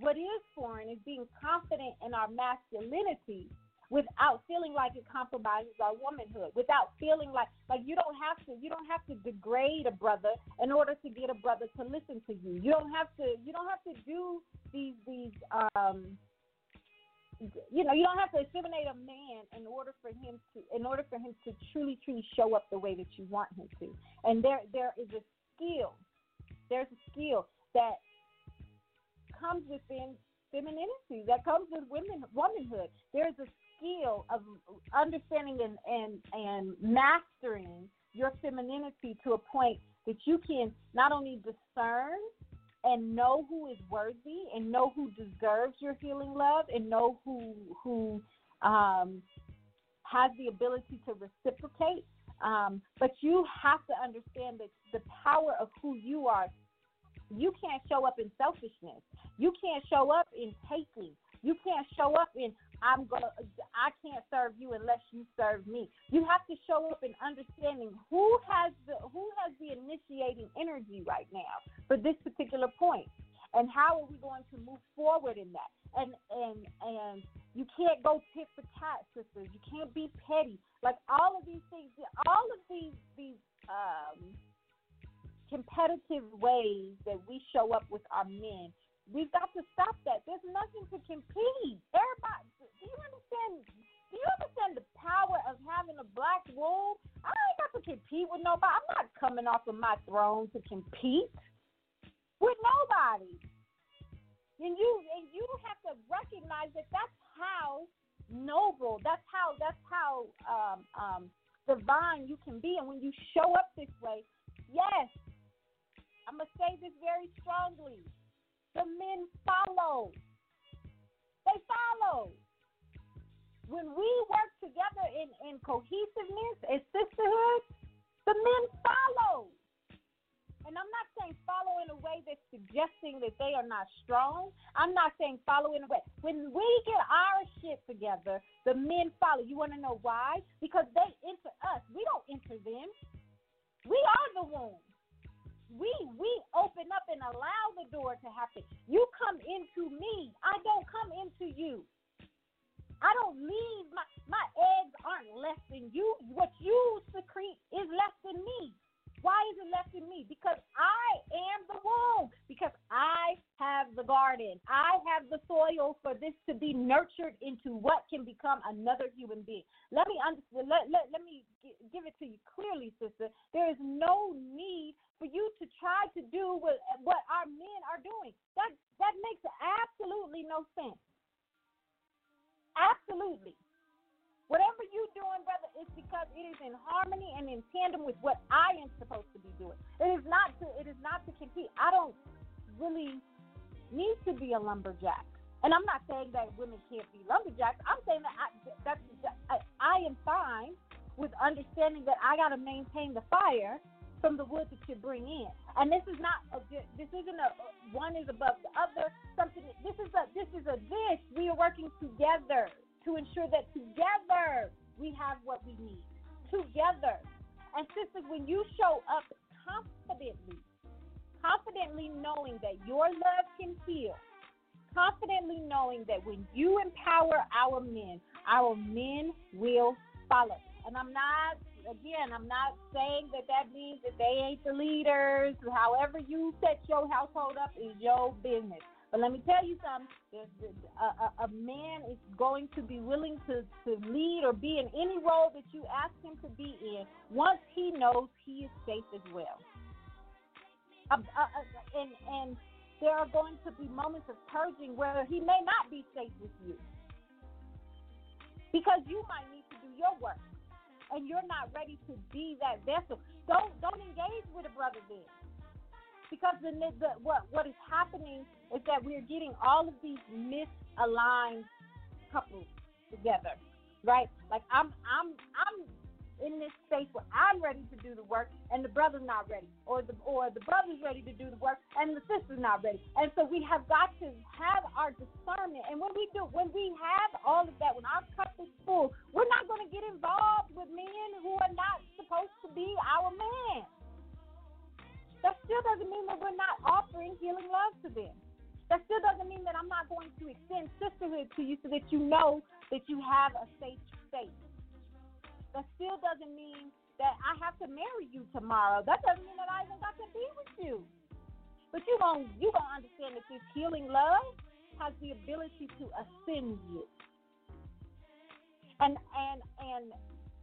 What is foreign is being confident in our masculinity without feeling like it compromises our womanhood, without feeling like like you don't have to you don't have to degrade a brother in order to get a brother to listen to you. You don't have to you don't have to do these these um you know, you don't have to inseminate a man in order for him to, in order for him to truly, truly show up the way that you want him to. And there, there is a skill. There's a skill that comes within femininity, that comes with women, womanhood. There's a skill of understanding and and and mastering your femininity to a point that you can not only discern and know who is worthy and know who deserves your healing love and know who who um, has the ability to reciprocate. Um, but you have to understand that the power of who you are. You can't show up in selfishness. You can't show up in taking. You can't show up in I'm gonna I can't serve you unless you serve me. You have to show up in understanding who has the who has the initiating energy right now for this particular point, and how are we going to move forward in that? And and and you can't go tit for tat, sisters. You can't be petty. Like all of these things, all of these these um, competitive ways that we show up with our men We've got to stop that. There's nothing to compete. Everybody, do you understand? Do you understand the power of having a black womb? I ain't got to compete with nobody. I'm not coming off of my throne to compete with nobody. And you and you have to recognize that that's how noble. That's how that's how um, um, divine you can be. And when you show up this way, yes, I'm gonna say this very strongly the men follow. They follow. When we work together in, in cohesiveness and sisterhood, the men follow. And I'm not saying follow in a way that's suggesting that they are not strong. I'm not saying follow in a way. When we get our shit together, the men follow. You want to know why? Because they enter us. We don't enter them. We are the womb we we open up and allow the door to happen. You come into me. I don't come into you. I don't leave my my eggs aren't left in you. What you secrete is less than me. Why is it left in me? Because I am the womb. Because I have the garden. I have the soil for this to be nurtured into what can become another human being. Let me understand. Let, let, let me give it to you clearly, sister. There is no need for you to try to do what, what our men are doing. That that makes absolutely no sense. Absolutely. Harmony and in tandem with what I am supposed to be doing. It is not to it is not to compete. I don't really need to be a lumberjack. And I'm not saying that women can't be lumberjacks. I'm saying that I, that's, I, I am fine with understanding that I got to maintain the fire from the wood that you bring in. And this is not a this isn't a one is above the other. Something this is a this is a this. We are working together to ensure that together we have what we need. Together. And sisters, when you show up confidently, confidently knowing that your love can heal, confidently knowing that when you empower our men, our men will follow. And I'm not, again, I'm not saying that that means that they ain't the leaders. However, you set your household up is your business. But let me tell you something: a, a, a man is going to be willing to, to lead or be in any role that you ask him to be in once he knows he is safe as well. And and there are going to be moments of purging where he may not be safe with you because you might need to do your work and you're not ready to be that vessel. Don't don't engage with a brother then because the, the, what what is happening is that we're getting all of these misaligned couples together, right? Like I'm I'm I'm in this space where I'm ready to do the work and the brother's not ready, or the or the brother's ready to do the work and the sister's not ready. And so we have got to have our discernment. And when we do, when we have all of that, when our cup is full, we're not going to get involved with men who are not supposed to be our man that still doesn't mean that we're not offering healing love to them. That still doesn't mean that I'm not going to extend sisterhood to you so that you know that you have a safe space. That still doesn't mean that I have to marry you tomorrow. That doesn't mean that I even got to be with you. But you going you gonna understand that this healing love has the ability to ascend you. and and and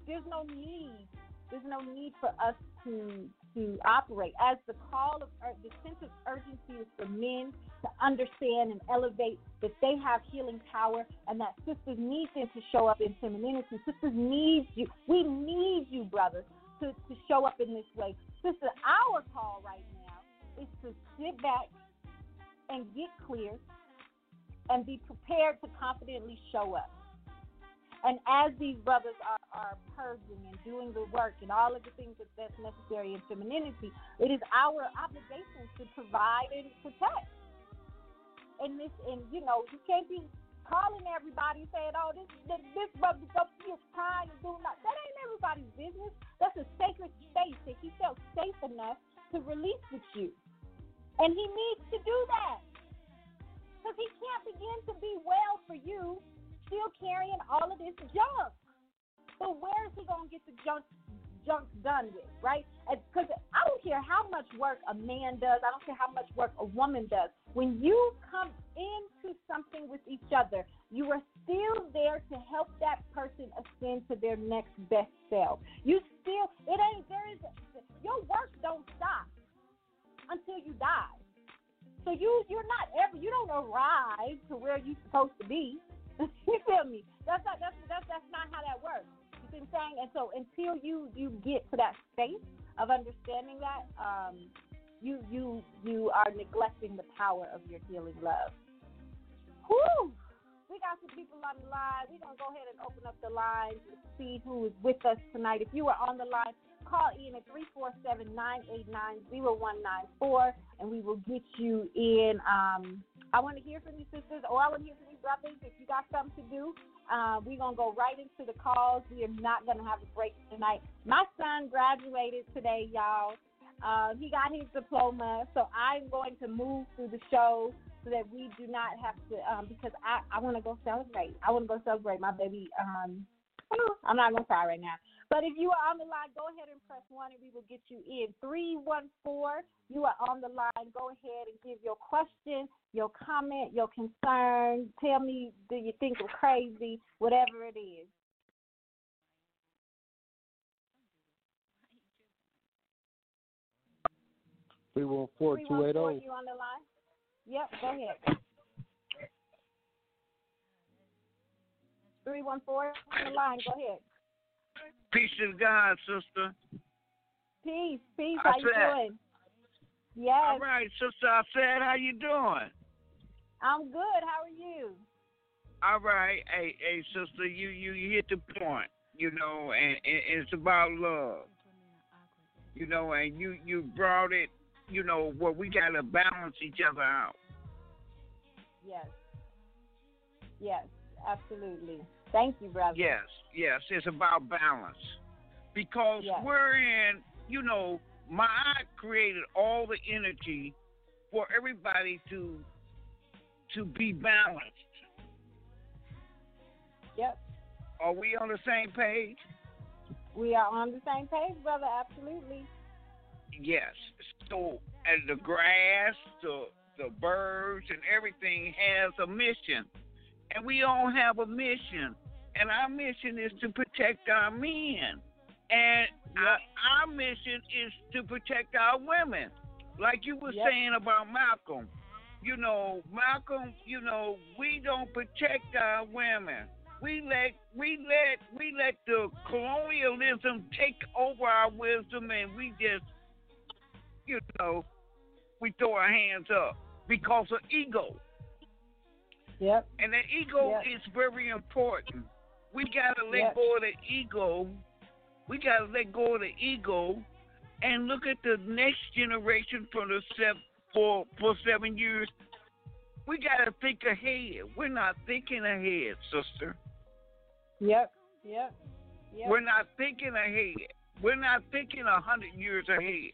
there's no need there's no need for us to to operate. As the call of the sense of urgency is for men to understand and elevate that they have healing power and that sisters need them to show up in femininity. Sisters need you we need you brothers to, to show up in this way. Sister our call right now is to sit back and get clear and be prepared to confidently show up and as these brothers are, are purging and doing the work and all of the things that, that's necessary in femininity, it is our obligation to provide and protect. And this, and you know, you can't be calling everybody saying, "Oh, this this, this brother's up here crying and doing that." That ain't everybody's business. That's a sacred space that he felt safe enough to release with you, and he needs to do that because he can't begin to be well for you still carrying all of this junk. But where is he going to get the junk junk done with, right? Because I don't care how much work a man does, I don't care how much work a woman does. When you come into something with each other, you are still there to help that person ascend to their next best self. You still, it ain't, there is, your work don't stop until you die. So you, you're not ever, you don't arrive to where you're supposed to be. you feel me? That's not that's that's that's not how that works. You see what I'm saying? And so until you you get to that space of understanding that, um, you you you are neglecting the power of your healing love. Whoo! We got some people on the line. We're gonna go ahead and open up the lines and see who is with us tonight. If you are on the line, call in at 347-989-0194 and we will get you in. Um, I want to hear from you sisters or I want to hear from you brothers. If you got something to do, uh, we're going to go right into the calls. We are not going to have a break tonight. My son graduated today, y'all. Uh, he got his diploma, so I'm going to move through the show so that we do not have to, um, because I, I want to go celebrate. I want to go celebrate my baby. Um, I'm not going to cry right now. But if you are on the line, go ahead and press one and we will get you in. 314, you are on the line. Go ahead and give your question, your comment, your concern. Tell me, do you think I'm crazy? Whatever it is. Three one four two eight oh. zero. You on the line? Yep. Go ahead. Three one four on the line. Go ahead. Peace to God, sister. Peace, peace. How you doing? Yes. All right, sister. I said, how you doing? I'm good. How are you? All right. Hey, hey, sister. You you, you hit the point. You know, and, and it's about love. You know, and you you brought it. You know, where we gotta balance each other out. Yes. Yes, absolutely. Thank you, brother. Yes, yes, it's about balance. Because yes. we're in, you know, my created all the energy for everybody to to be balanced. Yep. Are we on the same page? We are on the same page, brother, absolutely. Yes. So and the grass, the the birds and everything has a mission and we all have a mission, and our mission is to protect our men, and yep. our, our, mission is to protect our women, like you were yep. saying about Malcolm. You know, Malcolm. You know, we don't protect our women. We let we let we let the colonialism take over our wisdom, and we just, you know, we throw our hands up because of ego. Yep. And the ego yep. is very important. We gotta let yep. go of the ego. We gotta let go of the ego and look at the next generation for the seven for for seven years. We gotta think ahead. We're not thinking ahead, sister. Yep. Yep. Yep. We're not thinking ahead. We're not thinking a hundred years ahead.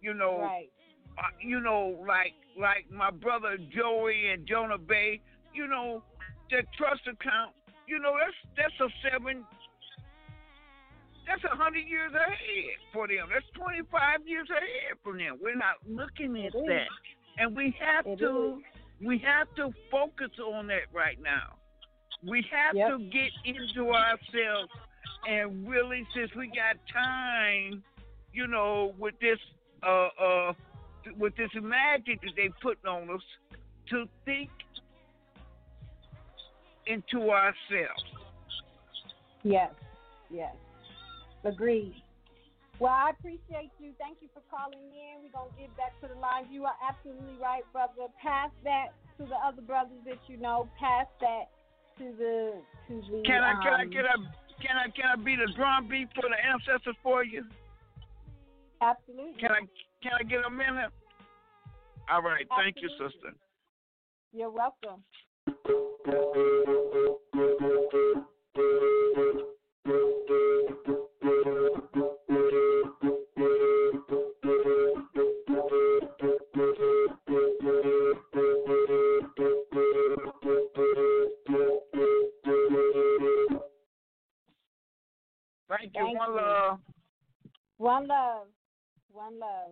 You know, right. Uh, you know, like like my brother Joey and Jonah Bay, you know, their trust account, you know, that's that's a seven that's a hundred years ahead for them. That's twenty five years ahead for them. We're not looking at it that. And we have it to is. we have to focus on that right now. We have Yep. to get into ourselves and really, since we got time, you know, with this uh uh with this magic that they put on us, to think into ourselves. Yes, yes. Agreed. Well, I appreciate you. Thank you for calling in. We're going to get back to the line. You are absolutely right, brother. Pass that to the other brothers that you know. Pass that to the to the. Can I can I um, get a can I can I be the drum beat for the ancestors for you? Absolutely. Can I can I get a minute? All right, thank you, sister. You're welcome. Thank you. Thank One you. love. One love. One love.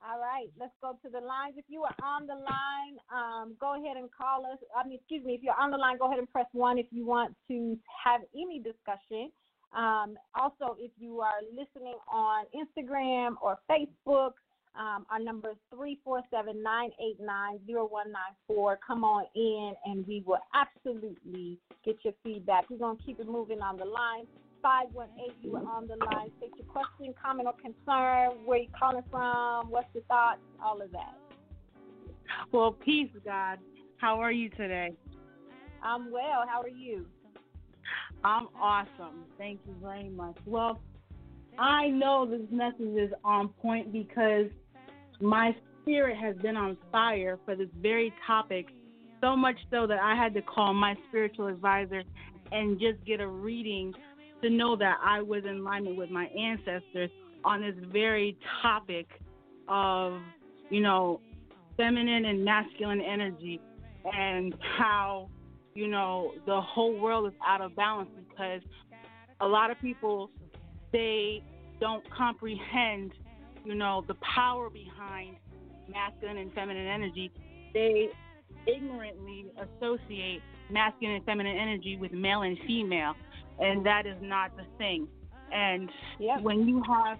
All right, let's go to the lines. If you are on the line, um, go ahead and call us. I mean, excuse me, if you're on the line, go ahead and press one if you want to have any discussion. Um, also, if you are listening on Instagram or Facebook, um, our number is 347 989 0194. Come on in and we will absolutely get your feedback. We're going to keep it moving on the line. 518, you are on the line. State your question, comment, or concern, where you calling from, what's your thoughts, all of that. Well, peace, God. How are you today? I'm well. How are you? I'm awesome. Thank you very much. Well, I know this message is on point because my spirit has been on fire for this very topic, so much so that I had to call my spiritual advisor and just get a reading to know that I was in alignment with my ancestors on this very topic of, you know, feminine and masculine energy and how, you know, the whole world is out of balance because a lot of people they don't comprehend, you know, the power behind masculine and feminine energy. They ignorantly associate masculine and feminine energy with male and female, and that is not the thing. And when you have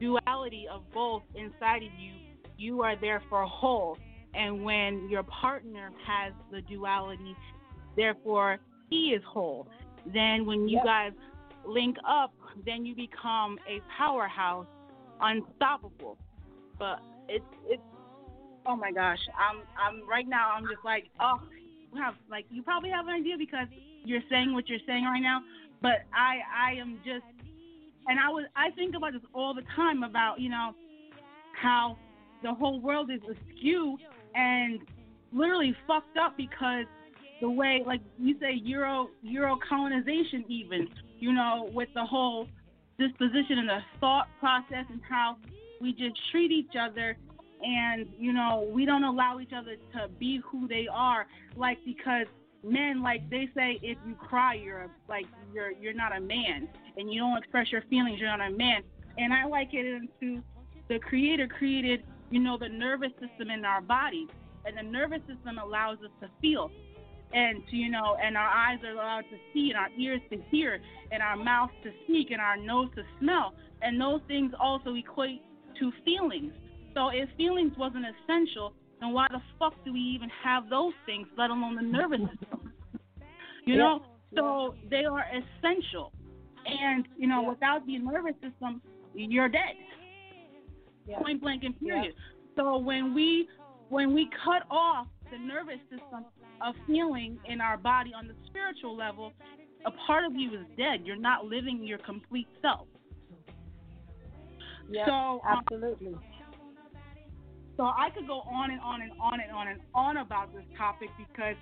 duality of both inside of you, you are therefore whole. And when your partner has the duality, therefore he is whole. Then when you Yep. guys link up, then you become a powerhouse, unstoppable. But it's it's oh my gosh, I'm I'm right now I'm just like oh we have like you probably have an idea because you're saying what you're saying right now, but I I am just and I was I think about this all the time about you know how the whole world is askew and literally fucked up because the way like you say Euro Euro colonization even you know with the whole disposition and the thought process and how we just treat each other and you know we don't allow each other to be who they are like because men like they say if you cry you're a, like you're you're not a man. And you don't express your feelings you're not a man. And i like it into the creator created you know the nervous system in our body. And the nervous system allows us to feel and to, you know and our eyes are allowed to see and our ears to hear and our mouth to speak and our nose to smell. And those things also equate to feelings. So if feelings wasn't essential then why the fuck do we even have those things let alone the nervous system? You know? So they are essential. And you know without the nervous system you're dead. Point blank and period. So when we when we cut off the nervous system of feeling in our body on the spiritual level a part of you is dead. You're not living your complete self. Yeah, so um, absolutely. So I could go on and on and on and on and on about this topic because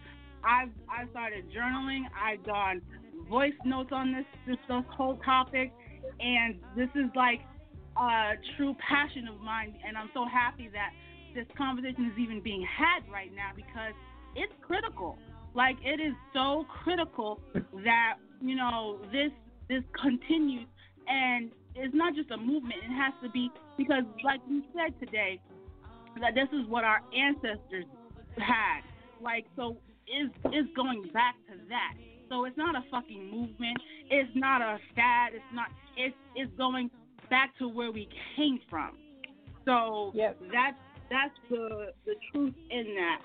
I've I started journaling. I've done voice notes on this this, this whole topic, and this is like a true passion of mine. And I'm so happy that this conversation is even being had right now because it's critical. Like it is so critical that you know this this continues, and it's not just a movement. It has to be because, like you said today, that this is what our ancestors had. like so is is going back to that. So it's not a fucking movement. It's not a stat. It's not. It's it's going back to where we came from. So yep. that's that's the the truth in that.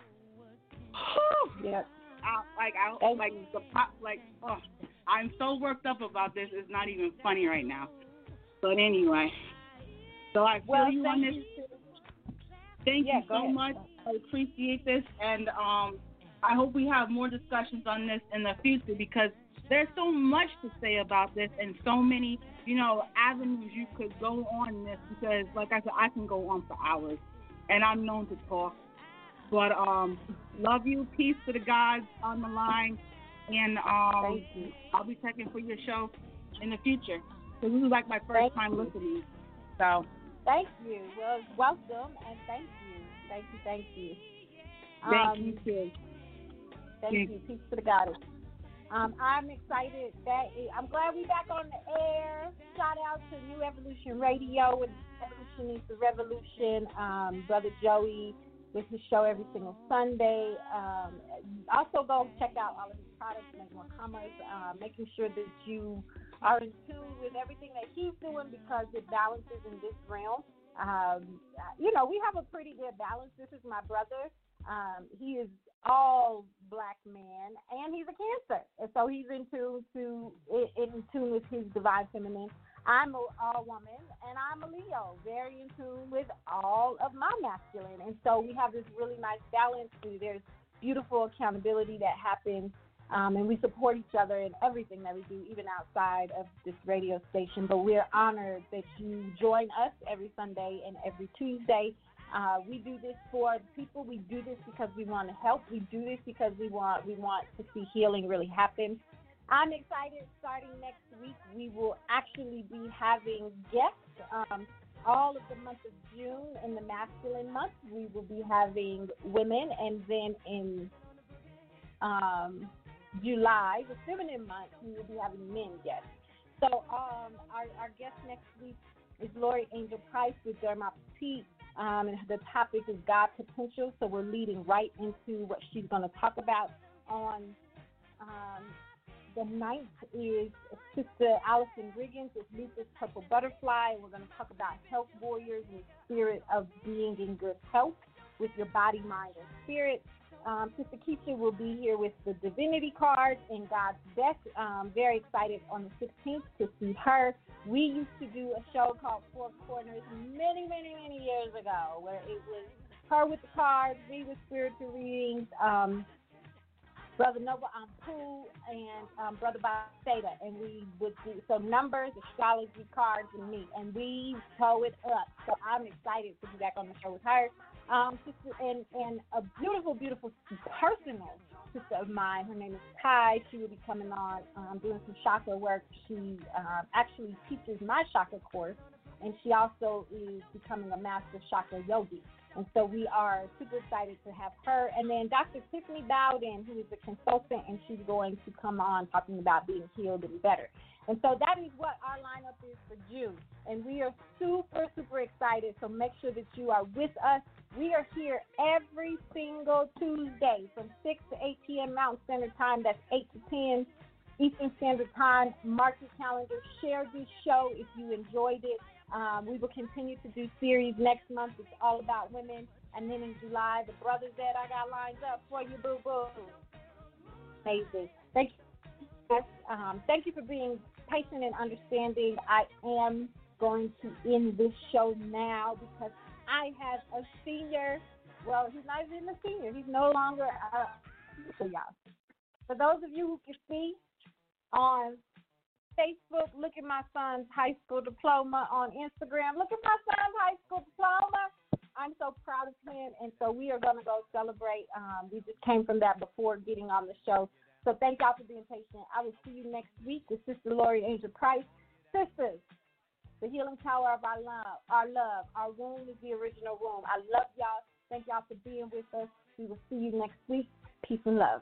yep. I, like I like the pop like oh I'm so worked up about this. It's not even funny right now. But anyway, so I feel well, you on this. You thank yeah, you so ahead. much. I appreciate this, and um, I hope we have more discussions on this in the future because there's so much to say about this and so many, you know, avenues you could go on this because, like I said, I can go on for hours, and I'm known to talk. But um, love you, peace to the gods on the line, and um, I'll be checking for your show in the future. So this is like my first thank time you. listening. So thank you. Well, welcome and thank you, thank you, thank you. Thank um, you too. Thank you. Peace to the goddess. Um, I'm excited that I'm glad we're back on the air. Shout out to New Evolution Radio with Evolution is the Revolution. Um, Brother Joey with his show every single Sunday. Um, also, go check out all of his products, make more commerce, uh, making sure that you are in tune with everything that he's doing because it balances in this realm. Um, you know, we have a pretty good balance. This is my brother. Um, he is all black man, and he's a Cancer, and so he's in tune to in tune with his divine feminine. I'm a all woman, and I'm a Leo, very in tune with all of my masculine, and so we have this really nice balance. There's beautiful accountability that happens, um, and we support each other in everything that we do, even outside of this radio station. But we're honored that you join us every Sunday and every Tuesday. Uh, we do this for people. We do this because we want to help. We do this because we want we want to see healing really happen. I'm excited. Starting next week, we will actually be having guests. Um, all of the month of June in the masculine month, we will be having women, and then in um, July, the feminine month, we will be having men guests. So um, our, our guest next week is Lori Angel Price with Derma Petite. Um, and the topic is God potential. So we're leading right into what she's going to talk about on um, the ninth is Sister Allison Riggins with Lupus Purple Butterfly. We're going to talk about health warriors and the spirit of being in good health with your body, mind, and spirit. Um, Sister Keisha will be here with the Divinity cards and God's Best. Um, very excited on the 16th to see her. We used to do a show called Four Corners many, many, many years ago where it was her with the cards, me with spiritual readings, um, Brother Nova Ampu, and um, Brother Theta. And we would do so numbers, astrology cards, and me. And we tow it up. So I'm excited to be back on the show with her um, sister, and, and a beautiful, beautiful personal sister of mine. Her name is Kai. She will be coming on um, doing some chakra work. She uh, actually teaches my chakra course, and she also is becoming a master chakra yogi. And so we are super excited to have her. And then Dr. Tiffany Bowden, who is a consultant, and she's going to come on talking about being healed and better. And so that is what our lineup is for June. And we are super, super excited. So make sure that you are with us. We are here every single Tuesday from 6 to 8 p.m. Mountain Standard Time. That's 8 to 10 Eastern Standard Time. Mark your calendar. Share this show if you enjoyed it. Um, we will continue to do series next month. It's all about women. And then in July, the brothers that I got lined up for you, boo boo. Amazing. Thank you. Um, thank you for being patient and understanding. I am going to end this show now because I have a senior. Well, he's not even a senior. He's no longer a for y'all. For those of you who can see on Facebook, look at my son's high school diploma. On Instagram, look at my son's high school diploma. I'm so proud of him, and so we are going to go celebrate. Um, we just came from that before getting on the show. So thank y'all for being patient. I will see you next week with Sister Lori Angel Price. Sisters, the healing power of our love, our love. Our womb is the original womb. I love y'all. Thank y'all for being with us. We will see you next week. Peace and love.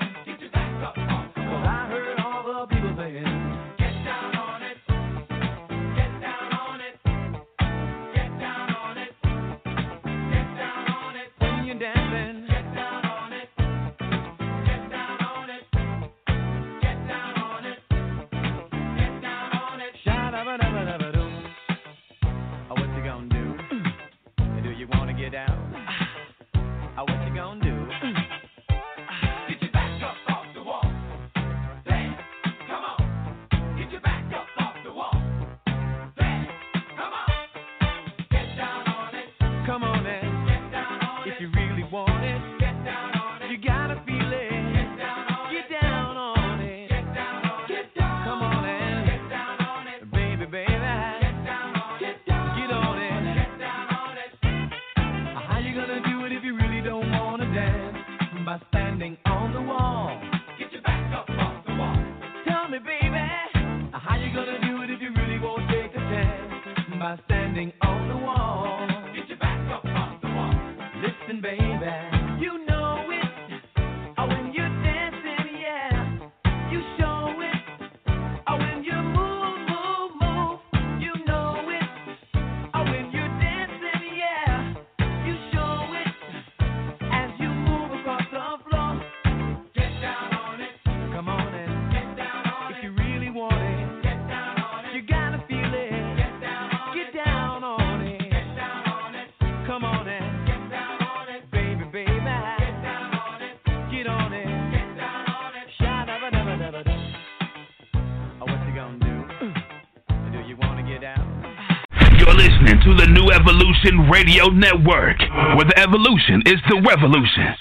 Radio Network, where the evolution is the revolution.